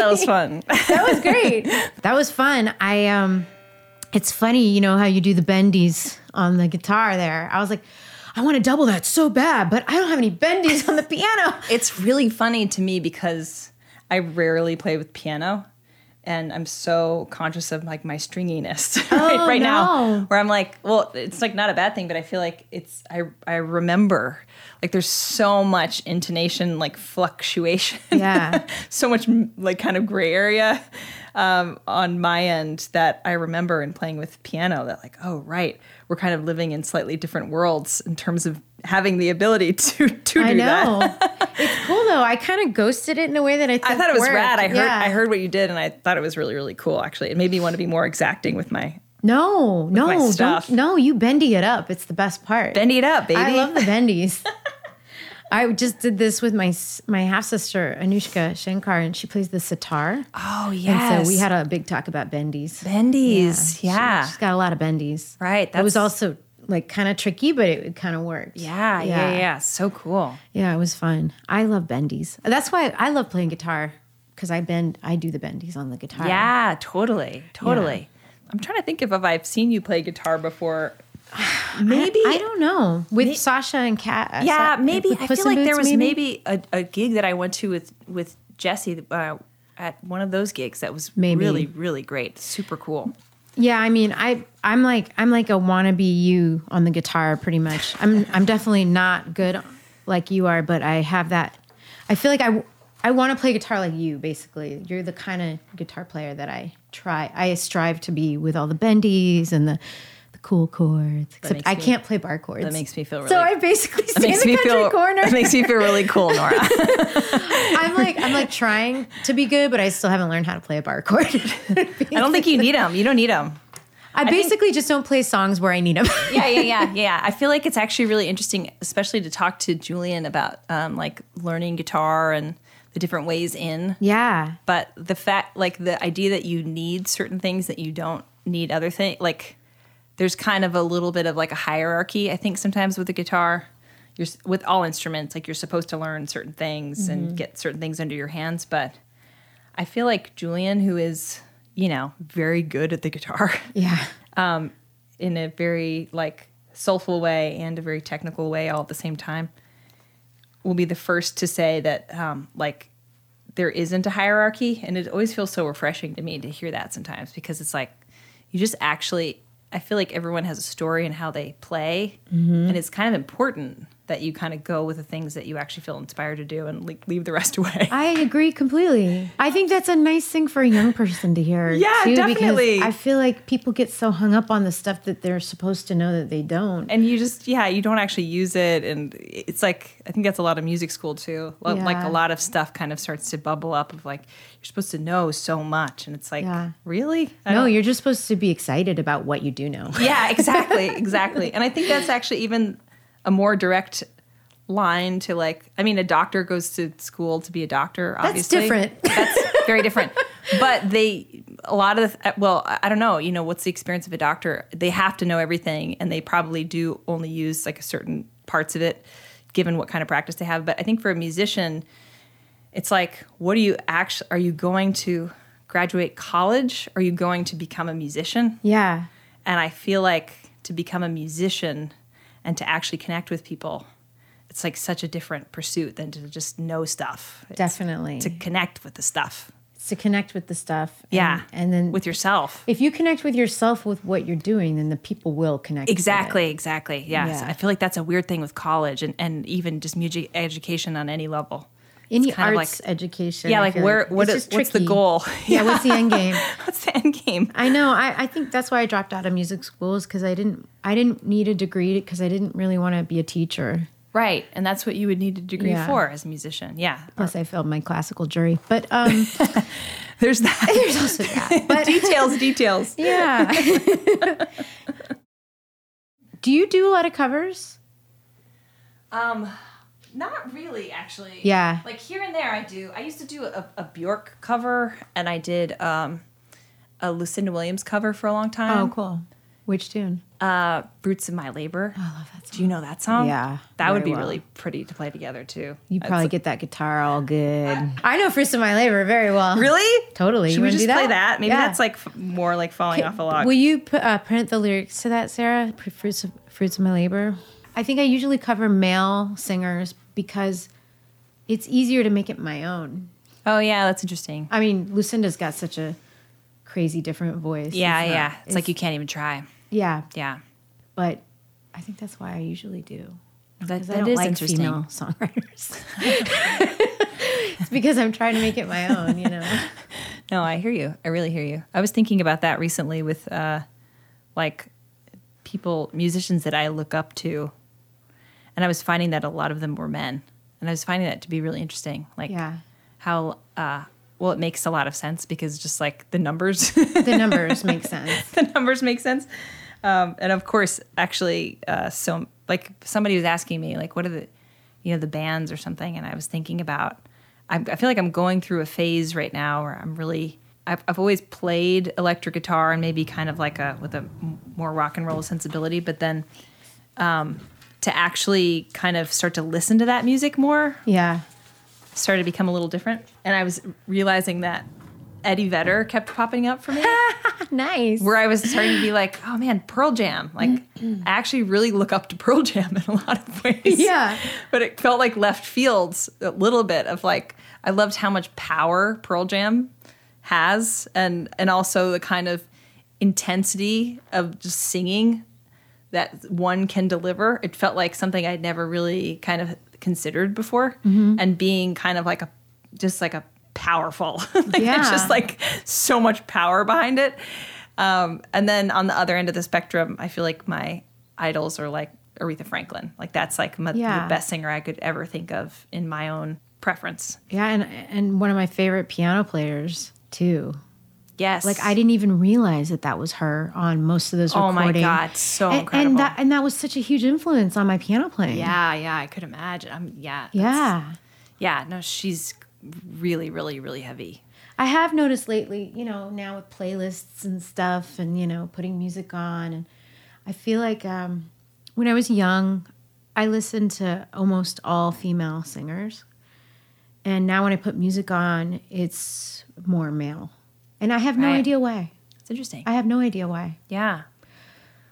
That was fun. that was great. that was fun. I um it's funny, you know how you do the bendies on the guitar there. I was like, I want to double that so bad, but I don't have any bendies on the piano. it's really funny to me because I rarely play with piano. And I'm so conscious of like my stringiness right, Oh, right now, no. where I'm like, well, it's like not a bad thing, but I feel like it's I I remember like there's so much intonation like fluctuation, Yeah. so much like kind of gray area um, on my end that I remember in playing with piano that like oh right we're kind of living in slightly different worlds in terms of having the ability to to do I that. know. it's cool though. I kind of ghosted it in a way that I I thought it was worked. rad. I heard Yeah. I heard what you did, and I thought it was really really cool. Actually, it made me want to be more exacting with my No, no, my don't, no. You bendy it up. It's the best part. bendy it up, baby. I love the bendies. I just did this with my my half sister Anoushka Shankar, and she plays the sitar. oh And so we had a big talk about bendies. bendies. She- Yeah, she's got a lot of bendies. Right, That was also like kind of tricky, but it kind of worked. yeah, yeah, yeah, So cool. Yeah, it was fun. I love bendies. That's why I love playing guitar because I bend. I do the bendies on the guitar. Yeah, totally, totally. I'm trying to think if, if I've seen you play guitar before. Maybe I don't know with Sasha and Kat. Yeah, Sa- maybe. I feel like there was maybe, a, a gig that I went to with with Jesse uh, at one of those gigs that was Maybe. really really great, super cool. Yeah, I mean, I I'm like I'm like a wannabe you on the guitar, pretty much. I'm I'm definitely not good like you are, but I have that. I feel like I I want to play guitar like you. Basically, you're the kind of guitar player that I try. I strive to be with all the bendies and the cool chords. Except I me- can't play bar chords. That makes me feel really. so I basically that stay in makes the me country feel. corner. That makes me feel really cool, Norah. I'm like I'm like trying to be good, but I still haven't learned how to play a bar chord. I don't think you need them. You don't need them. I basically just don't play songs where I need them. yeah, yeah, yeah, yeah. I feel like it's actually really interesting, especially to talk to Julian about um, like learning guitar and the different ways in. yeah. But the fact, like the idea that you need certain things that you don't need other things, like there's kind of a little bit of like a hierarchy. I think sometimes with the guitar, you're with all instruments, like you're supposed to learn certain things and get certain things under your hands. But I feel like Julian, who is you know very good at the guitar. Yeah. in a very like soulful way and a very technical way all at the same time will be the first to say that um, like there isn't a hierarchy and it always feels so refreshing to me to hear that sometimes because it's like you just actually i feel like everyone has a story and how they play mm-hmm. and it's kind of important that you kind of go with the things that you actually feel inspired to do and like leave the rest away I agree completely. I think that's a nice thing for a young person to hear. Yeah, too, definitely. Because I feel like people get so hung up on the stuff that they're supposed to know that they don't. and you just yeah you don't actually use it and it's like i think that's a lot of music school too like Yeah. a lot of stuff kind of starts to bubble up of like you're supposed to know so much and it's like Yeah. really I no, you're just supposed to be excited about what you do know. yeah exactly exactly and i think that's actually even a more direct line to like i mean a doctor goes to school to be a doctor obviously. That's different. that's very different. But they a lot of the, well i don't know you know what's the experience of a doctor? They have to know everything and they probably do only use like a certain parts of it given what kind of practice they have. But i think for a musician it's like what are you actually are you going to graduate college? Are you going to become a musician? Yeah. and I feel like to become a musician and to actually connect with people, it's like such a different pursuit than to just know stuff. It's Definitely. To connect with the stuff. It's to connect with the stuff. and- Yeah. And then with yourself. if you connect with yourself with what you're doing, then the people will connect. with it. Exactly, exactly. Yes. Yeah. I feel like that's a weird thing with college and, and even just music education on any level. Any kind of arts education. Yeah, like feel where what it's is just what's the tricky. goal? Yeah, what's the end game? what's the end game? I know. I, I think that's why I dropped out of music schools because I didn't I didn't need a degree because I didn't really want to be a teacher. Right. And that's what you would need a degree Yeah. for as a musician. Yeah. Plus, I failed my classical jury. But um, There's that. there's also that. But details, details. yeah. do you do a lot of covers? Um, not really, actually. Yeah. Like here and there, I do. I used to do a, a Bjork cover, and I did um, a Lucinda Williams cover for a long time. Oh, cool. Which tune? Uh, Fruits of My Labor. I love that song. Do you know that song? Yeah, That would be well. really pretty to play together too. You probably like- get that guitar all good. I know Fruits of My Labor very well. really Totally. Should You we just do play that? that? Maybe Yeah. that's like f- more like falling off a log. Will you put, uh, print the lyrics to that, Sarah? Fruits of, Fruits of My Labor. I think I usually cover male singers because it's easier to make it my own. oh yeah, that's interesting. I mean, Lucinda's got such a crazy different voice. Yeah, It's not- yeah. It's, like you can't even try. yeah, Yeah. but I think that's why I usually do. That, Because I don't is like interesting. female songwriters. it's because I'm trying to make it my own, you know. No, I hear you. I really hear you. I was thinking about that recently with uh like people musicians that I look up to and I was finding that a lot of them were men. And I was finding that to be really interesting. Like Yeah. how uh well it makes a lot of sense because just like the numbers The numbers make sense. the numbers make sense. Um, and of course, actually, uh, so like somebody was asking me, like, what are the, you know, the bands or something, and I was thinking about. I, I feel like I'm going through a phase right now where I'm really. I've, I've always played electric guitar and maybe kind of like a with a more rock and roll sensibility, but then um, to actually kind of start to listen to that music more Yeah. started to become a little different. And I was realizing that Eddie Vedder kept popping up for me Nice. where I was starting to be like, oh man, Pearl Jam. Like, I actually really look up to Pearl Jam in a lot of ways. Yeah. But it felt like left fields a little bit of like, I loved how much power Pearl Jam has and and also the kind of intensity of just singing that one can deliver. It felt like something I'd never really kind of considered before and being kind of like a just like a powerful like Yeah. it's just like so much power behind it. Um, and then on the other end of the spectrum, I feel like my idols are like Aretha Franklin. Like that's like my, Yeah. the best singer I could ever think of in my own preference. Yeah, and and one of my favorite piano players too. Yes. Like I didn't even realize that that was her on most of those recordings. Oh my. God, so and, incredible. And that and that was such a huge influence on my piano playing. Yeah, yeah, I could imagine. I'm yeah. Yeah. Yeah, no, she's really, really, really heavy. I have noticed lately, you know, now with playlists and stuff and, you know, putting music on and I feel like um when I was young, I listened to almost all female singers. And now when I put music on, it's more male. And I have no Right. idea why. It's interesting. I have no idea why. yeah.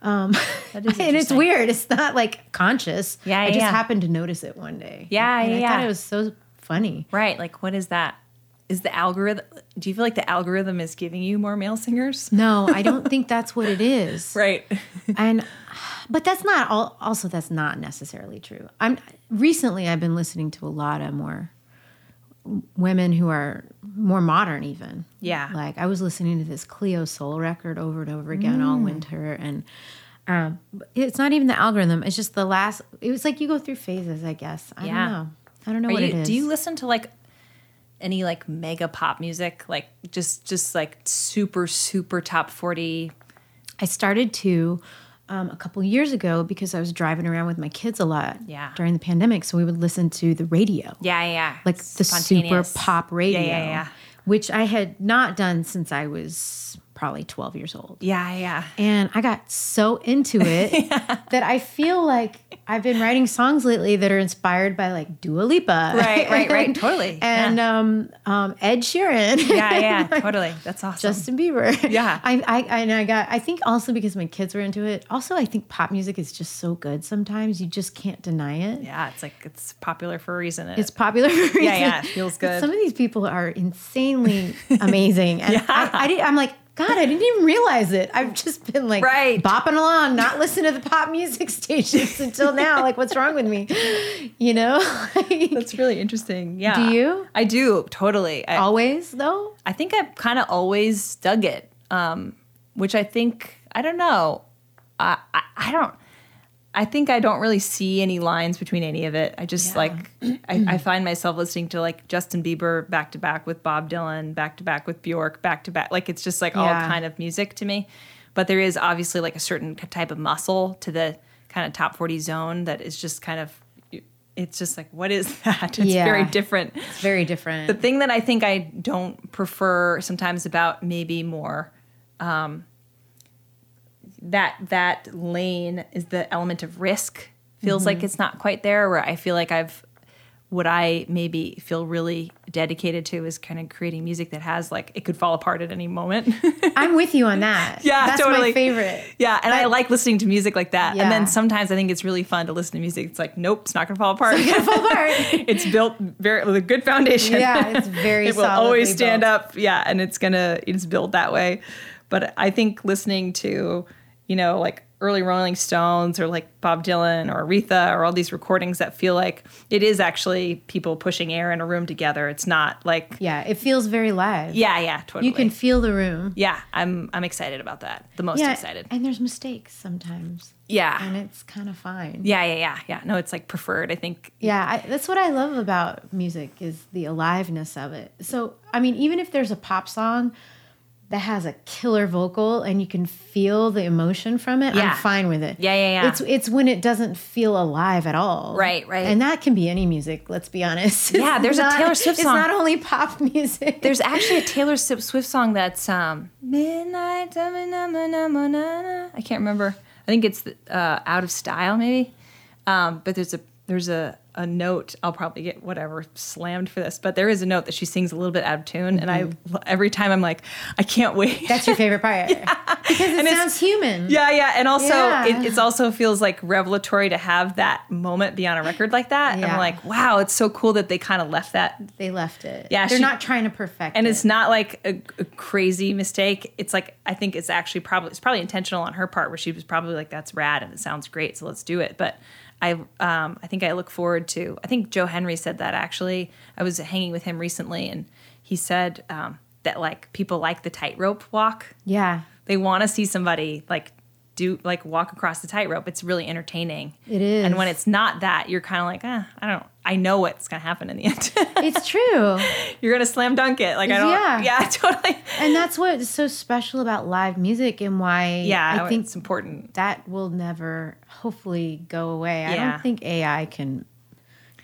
Um, and it's weird. It's not like conscious. Yeah, yeah I just yeah. happened to notice it one day. Yeah, and I yeah. thought it was so funny. Right. Like, what is that? Is the algorithm? Do you feel like the algorithm is giving you more male singers? No, I don't think that's what it is. Right. And but that's not all also that's not necessarily true. I'm recently I've been listening to a lot of more women who are more modern even. Yeah. Like I was listening to this Cleo Sol record over and over again all winter and um, it's not even the algorithm. It's just the last. It was like you go through phases, I guess. I Yeah. don't know. I don't know Are what you, it is. Do you listen to like any like mega pop music? Like just just like super super top forty. I started to um, a couple years ago because I was driving around with my kids a lot Yeah. during the pandemic. So we would listen to the radio, Yeah, yeah. like the super pop radio, Yeah, yeah, yeah. which I had not done since I was probably 12 years old. Yeah, yeah. And I got so into it that I feel like I've been writing songs lately that are inspired by like Dua Lipa. Right, right, right. Totally. And um, um, Ed Sheeran. Yeah, yeah. Totally. That's awesome. Justin Bieber. Yeah. I, I, I- and I got, I think also because my kids were into it. Also, I think pop music is just so good sometimes. You just can't deny it. yeah, it's like it's popular for a reason. It's popular. For a reason. yeah, yeah. it feels But good. Some of these people are insanely amazing. And I, I, did, I'm like, God, I didn't even realize it. I've just been like Right. bopping along, not listening to the pop music stations until now. Like, what's wrong with me? You know? Like, That's really interesting. Yeah. Do you? I do totally. I, always, though? I think I've kind of always dug it, um, which I think I don't know. I, I I don't. I think I don't really see any lines between any of it. I just Yeah. like I, I find myself listening to like Justin Bieber back to back with Bob Dylan, back to back with Bjork, back to back. Like it's just like all kind of music to me. But there is obviously like a certain type of muscle to the kind of top forty zone that is just kind of. It's just like what is that? It's Yeah. very different. It's very different. The thing that I think I don't prefer sometimes about maybe more um, that that lane is the element of risk. Feels like mm-hmm. it's not quite there. Where I feel like I've what I maybe feel really dedicated to is kind of creating music that has like it could fall apart at any moment. I'm with you on that. Yeah, That's totally. my favorite. yeah, and I like listening to music like that. And then sometimes I think it's really fun to listen to music. It's like, nope, it's not to fall apart. fall apart. it's built very with a good foundation. Yeah, it's very it will always stand built. up. Yeah, and it's gonna it's built that way. But I think listening to, you know, like early Rolling Stones or like Bob Dylan or Aretha or all these recordings that feel like it is actually people pushing air in a room together. It's not like Yeah, it feels very live. yeah, yeah, totally. You can feel the room. yeah, I'm I'm excited about that. The most yeah, excited. And there's mistakes sometimes. Yeah. And it's kind of fine. Yeah, yeah, yeah, yeah. No, it's like preferred. I think. Yeah, I, that's what I love about music is the aliveness of it. So, I mean, even if there's a pop song that has a killer vocal and you can feel the emotion from it, Yeah. I'm fine with it. Yeah, yeah, yeah. It's it's when it doesn't feel alive at all. Right, right. And that can be any music. Let's be honest. Yeah, It's there's a Taylor Swift song. It's not only pop music. There's actually a Taylor Swift Swift song that's um, Midnight. I can't remember. I think it's uh, Out of Style, maybe. Um, but there's a there's a, a note. I'll probably get whatever slammed for this, but there is a note that she sings a little bit out of tune, and I every time I'm like, I can't wait. Mm-hmm. That's your favorite part. Because it And sounds human. Yeah, yeah, and also Yeah. it it's also feels like revelatory to have that moment be on a record like that. And Yeah. I'm like, wow, it's so cool that they kind of left that They left it. Yeah, They're she- not trying to perfect and it. it's not like a, a crazy mistake. It's like I think it's actually probably it's probably intentional on her part, where she was probably like, "That's rad and it sounds great, so let's do it." But I um, I think I look forward to. I think Joe Henry said that actually. I was hanging with him recently, and he said um, that like people like the tightrope walk. Yeah. They want to see somebody like do like walk across the tightrope. It's really entertaining. It is. And when it's not that, you're kind of like, eh, I don't. I know what's gonna happen in the end. It's true. You're gonna slam dunk it. Like I don't. Yeah. Yeah, totally. and that's what is so special about live music and why Yeah, I think it's important. that will never hopefully go away. I don't think AI can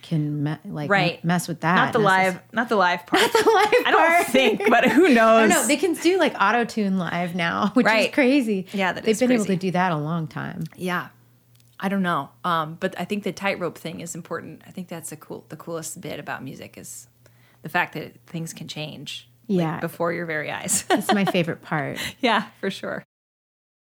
can me- like Right. mess with that. Not the live. Not the live part. Not the live part. I don't think, but who knows? don't. They can do like auto tune live now, which Right. is crazy. Yeah, that they've been able to do that a long time. Yeah. I don't know. Um, but I think the tightrope thing is important. I think that's the cool the coolest bit about music is the fact that things can change. like, Yeah. before your very eyes. It's my favorite part. yeah, for sure.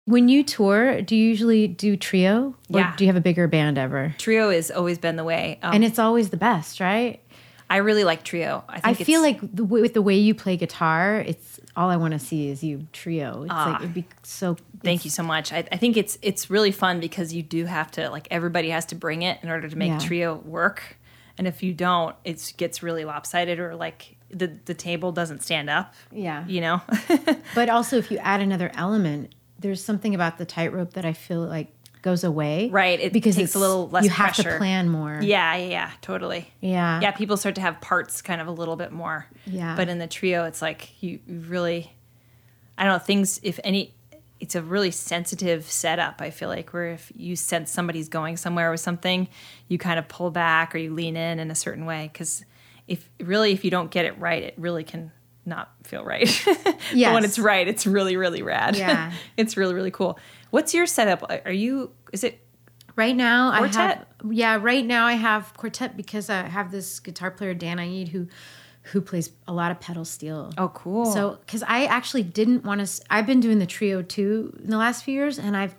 When you tour, do you usually do trio? Or Yeah. do you have a bigger band ever? Trio has always been the way. Um, And it's always the best, right? I really like trio. I, think I feel like the, with the way you play guitar, it's all I want to see is you trio. It's like it'd be so. Thank you so much. I, I think it's it's really fun because you do have to like everybody has to bring it in order to make Yeah. trio work, and if you don't, it gets really lopsided or like the the table doesn't stand up. Yeah. you know. But also, if you add another element, there's something about the tightrope that I feel like goes away. Right, it because takes a little less You have to plan more. yeah, yeah, yeah, totally. Yeah. yeah. People start to have parts kind of a little bit more. Yeah. but in the trio, it's like you, you really, I don't know things. If any. It's a really sensitive setup, I feel like, where if you sense somebody's going somewhere with something, you kind of pull back or you lean in in a certain way. Because if really, if you don't get it right, it really can not feel right. but when it's right, it's really, really rad. Yeah. it's really, really cool. What's your setup? Are you, is it Right now, I have yeah. Right now, I have quartet because I have this guitar player Dan Iead who who plays a lot of pedal steel. Oh, cool. So, because I actually didn't want to, I've been doing the trio too in the last few years, and I've,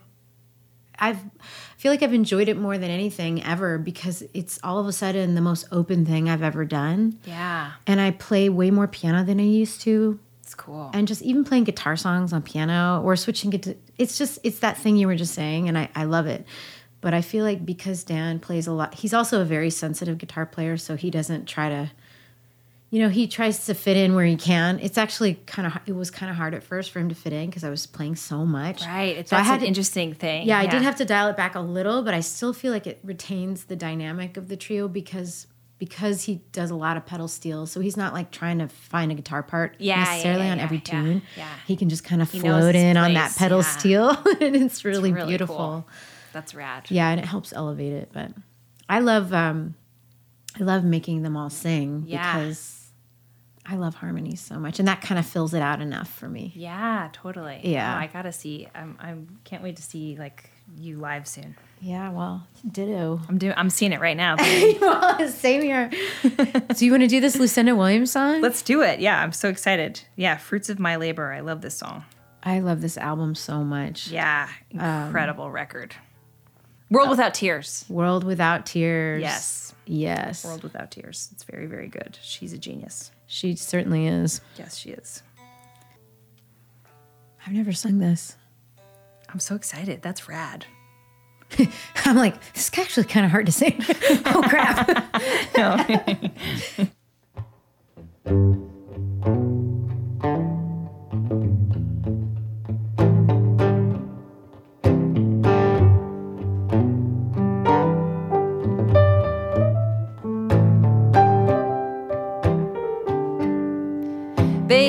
I've, I feel like I've enjoyed it more than anything ever because it's all of a sudden the most open thing I've ever done, Yeah, and I play way more piano than I used to, it's cool. and just even playing guitar songs on piano or switching it to, it's just it's that thing you were just saying, and I I love it. But I feel like because Dan plays a lot, he's also a very sensitive guitar player, so he doesn't try to you know, he tries to fit in where he can. It's actually kind of it was kind of hard at first for him to fit in because I was playing so much. right. It's So I had an interesting thing. Yeah, I did have to dial it back a little, but I still feel like it retains the dynamic of the trio because because he does a lot of pedal steel. So he's not like trying to find a guitar part Yeah, yeah, necessarily yeah, on every yeah, tune. yeah. He can just kind of float in on that pedal yeah. steel, and it's really, really beautiful. cool. That's rad. Yeah, and it helps elevate it. But I love um I love making them all sing Yeah. because I love harmonies so much, and that kind of fills it out enough for me. Yeah, totally. Yeah. Oh, I gotta see. I'm. I'm. Can't wait to see like you live soon. Yeah, well, ditto. I'm doing. I'm seeing it right now. well, same here. so you want to do this Lucinda Williams song? Let's do it. Yeah, I'm so excited. Yeah, fruits of my labor. I love this song. I love this album so much. Yeah, Um, incredible record. World without tears. World Without Tears. Yes. Yes. World without tears. It's very, very good. She's a genius. She certainly is. Yes, she is. I've never sung this. I'm so excited. That's rad. I'm like, this is actually kind of hard to sing. oh, crap.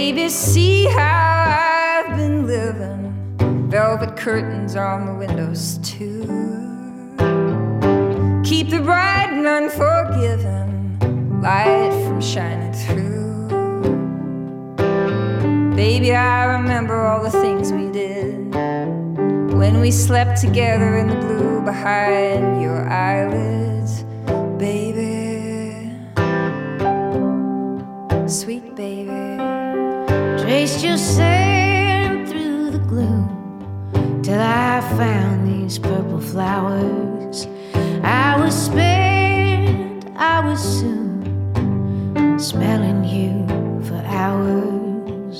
Baby, see how I've been living. Velvet curtains on the windows, too. Keep the bright and unforgiving light from shining through. Baby, I remember all the things we did when we slept together in the blue behind your eyelids, baby. Sweet baby. Traced your sand through the gloom till I found these purple flowers. I was spent, I was soon smelling you for hours.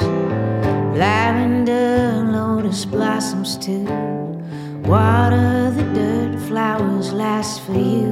Lavender, lotus blossoms too. Water the dirt, flowers last for you,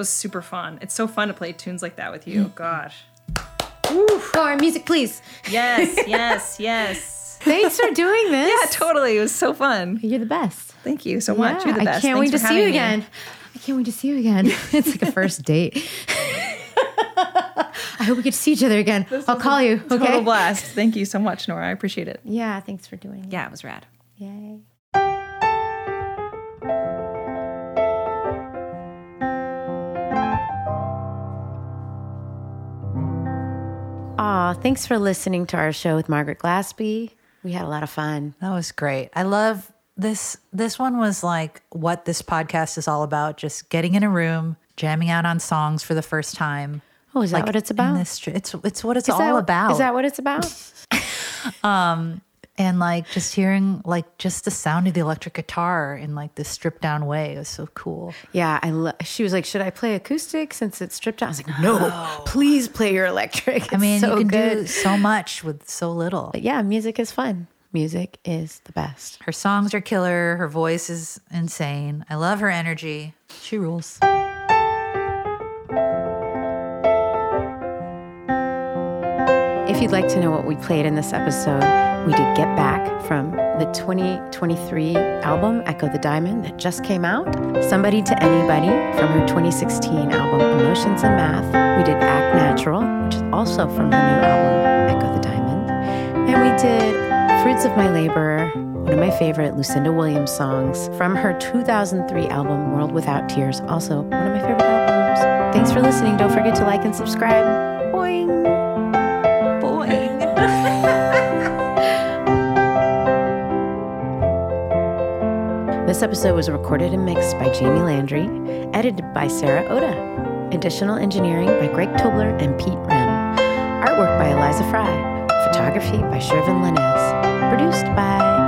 was super fun. It's so fun to play tunes like that with you. Oh gosh. More music, please. Yes, yes, yes. Thanks for doing this. Yeah, totally. It was so fun. You're the best. Thank you so much. Yeah, You're the best. I can't Thanks wait to see you having me. again. I can't wait to see you again. it's like a first date. I hope we get to see each other again. I'll call you. Okay. Total blast. Thank you so much, Norah. I appreciate it. Yeah. Thanks for doing it. Yeah, it was rad. Yay. Aw, thanks for listening to our show with Margaret Glaspy. We had a lot of fun. That was great. I love this. This one was like what this podcast is all about just getting in a room, jamming out on songs for the first time. Oh, is that Like, what it's about? this it's it's what it's Is all that, about. Is that what it's about? Um, and like just hearing like just the sound of the electric guitar in like this stripped down way was so cool. yeah, I. Lo- she was like, "Should I play acoustic since it's stripped down?" I was like, "No, please play your electric." It's I mean, so you can good. do so much with so little. But yeah, music is fun. Music is the best. Her songs are killer. Her voice is insane. I love her energy. She rules. If you'd like to know what we played in this episode, we did Get Back from the 2023 album Echo the Diamond that just came out. Somebody to Anybody from her 2016 album Emotions and Math. We did Act Natural, which is also from her new album Echo the Diamond. And we did Fruits of My Labor, one of my favorite Lucinda Williams songs from her 2003 album World Without Tears, also one of my favorite albums. Thanks for listening. Don't forget to like and subscribe. Boing. This episode was recorded and mixed by Jamie Landry, edited by Sarah Oda. Additional engineering by Greg Tobler and Pete Rem. Artwork by Eliza Frye. Photography by Shervin Lainez. Produced by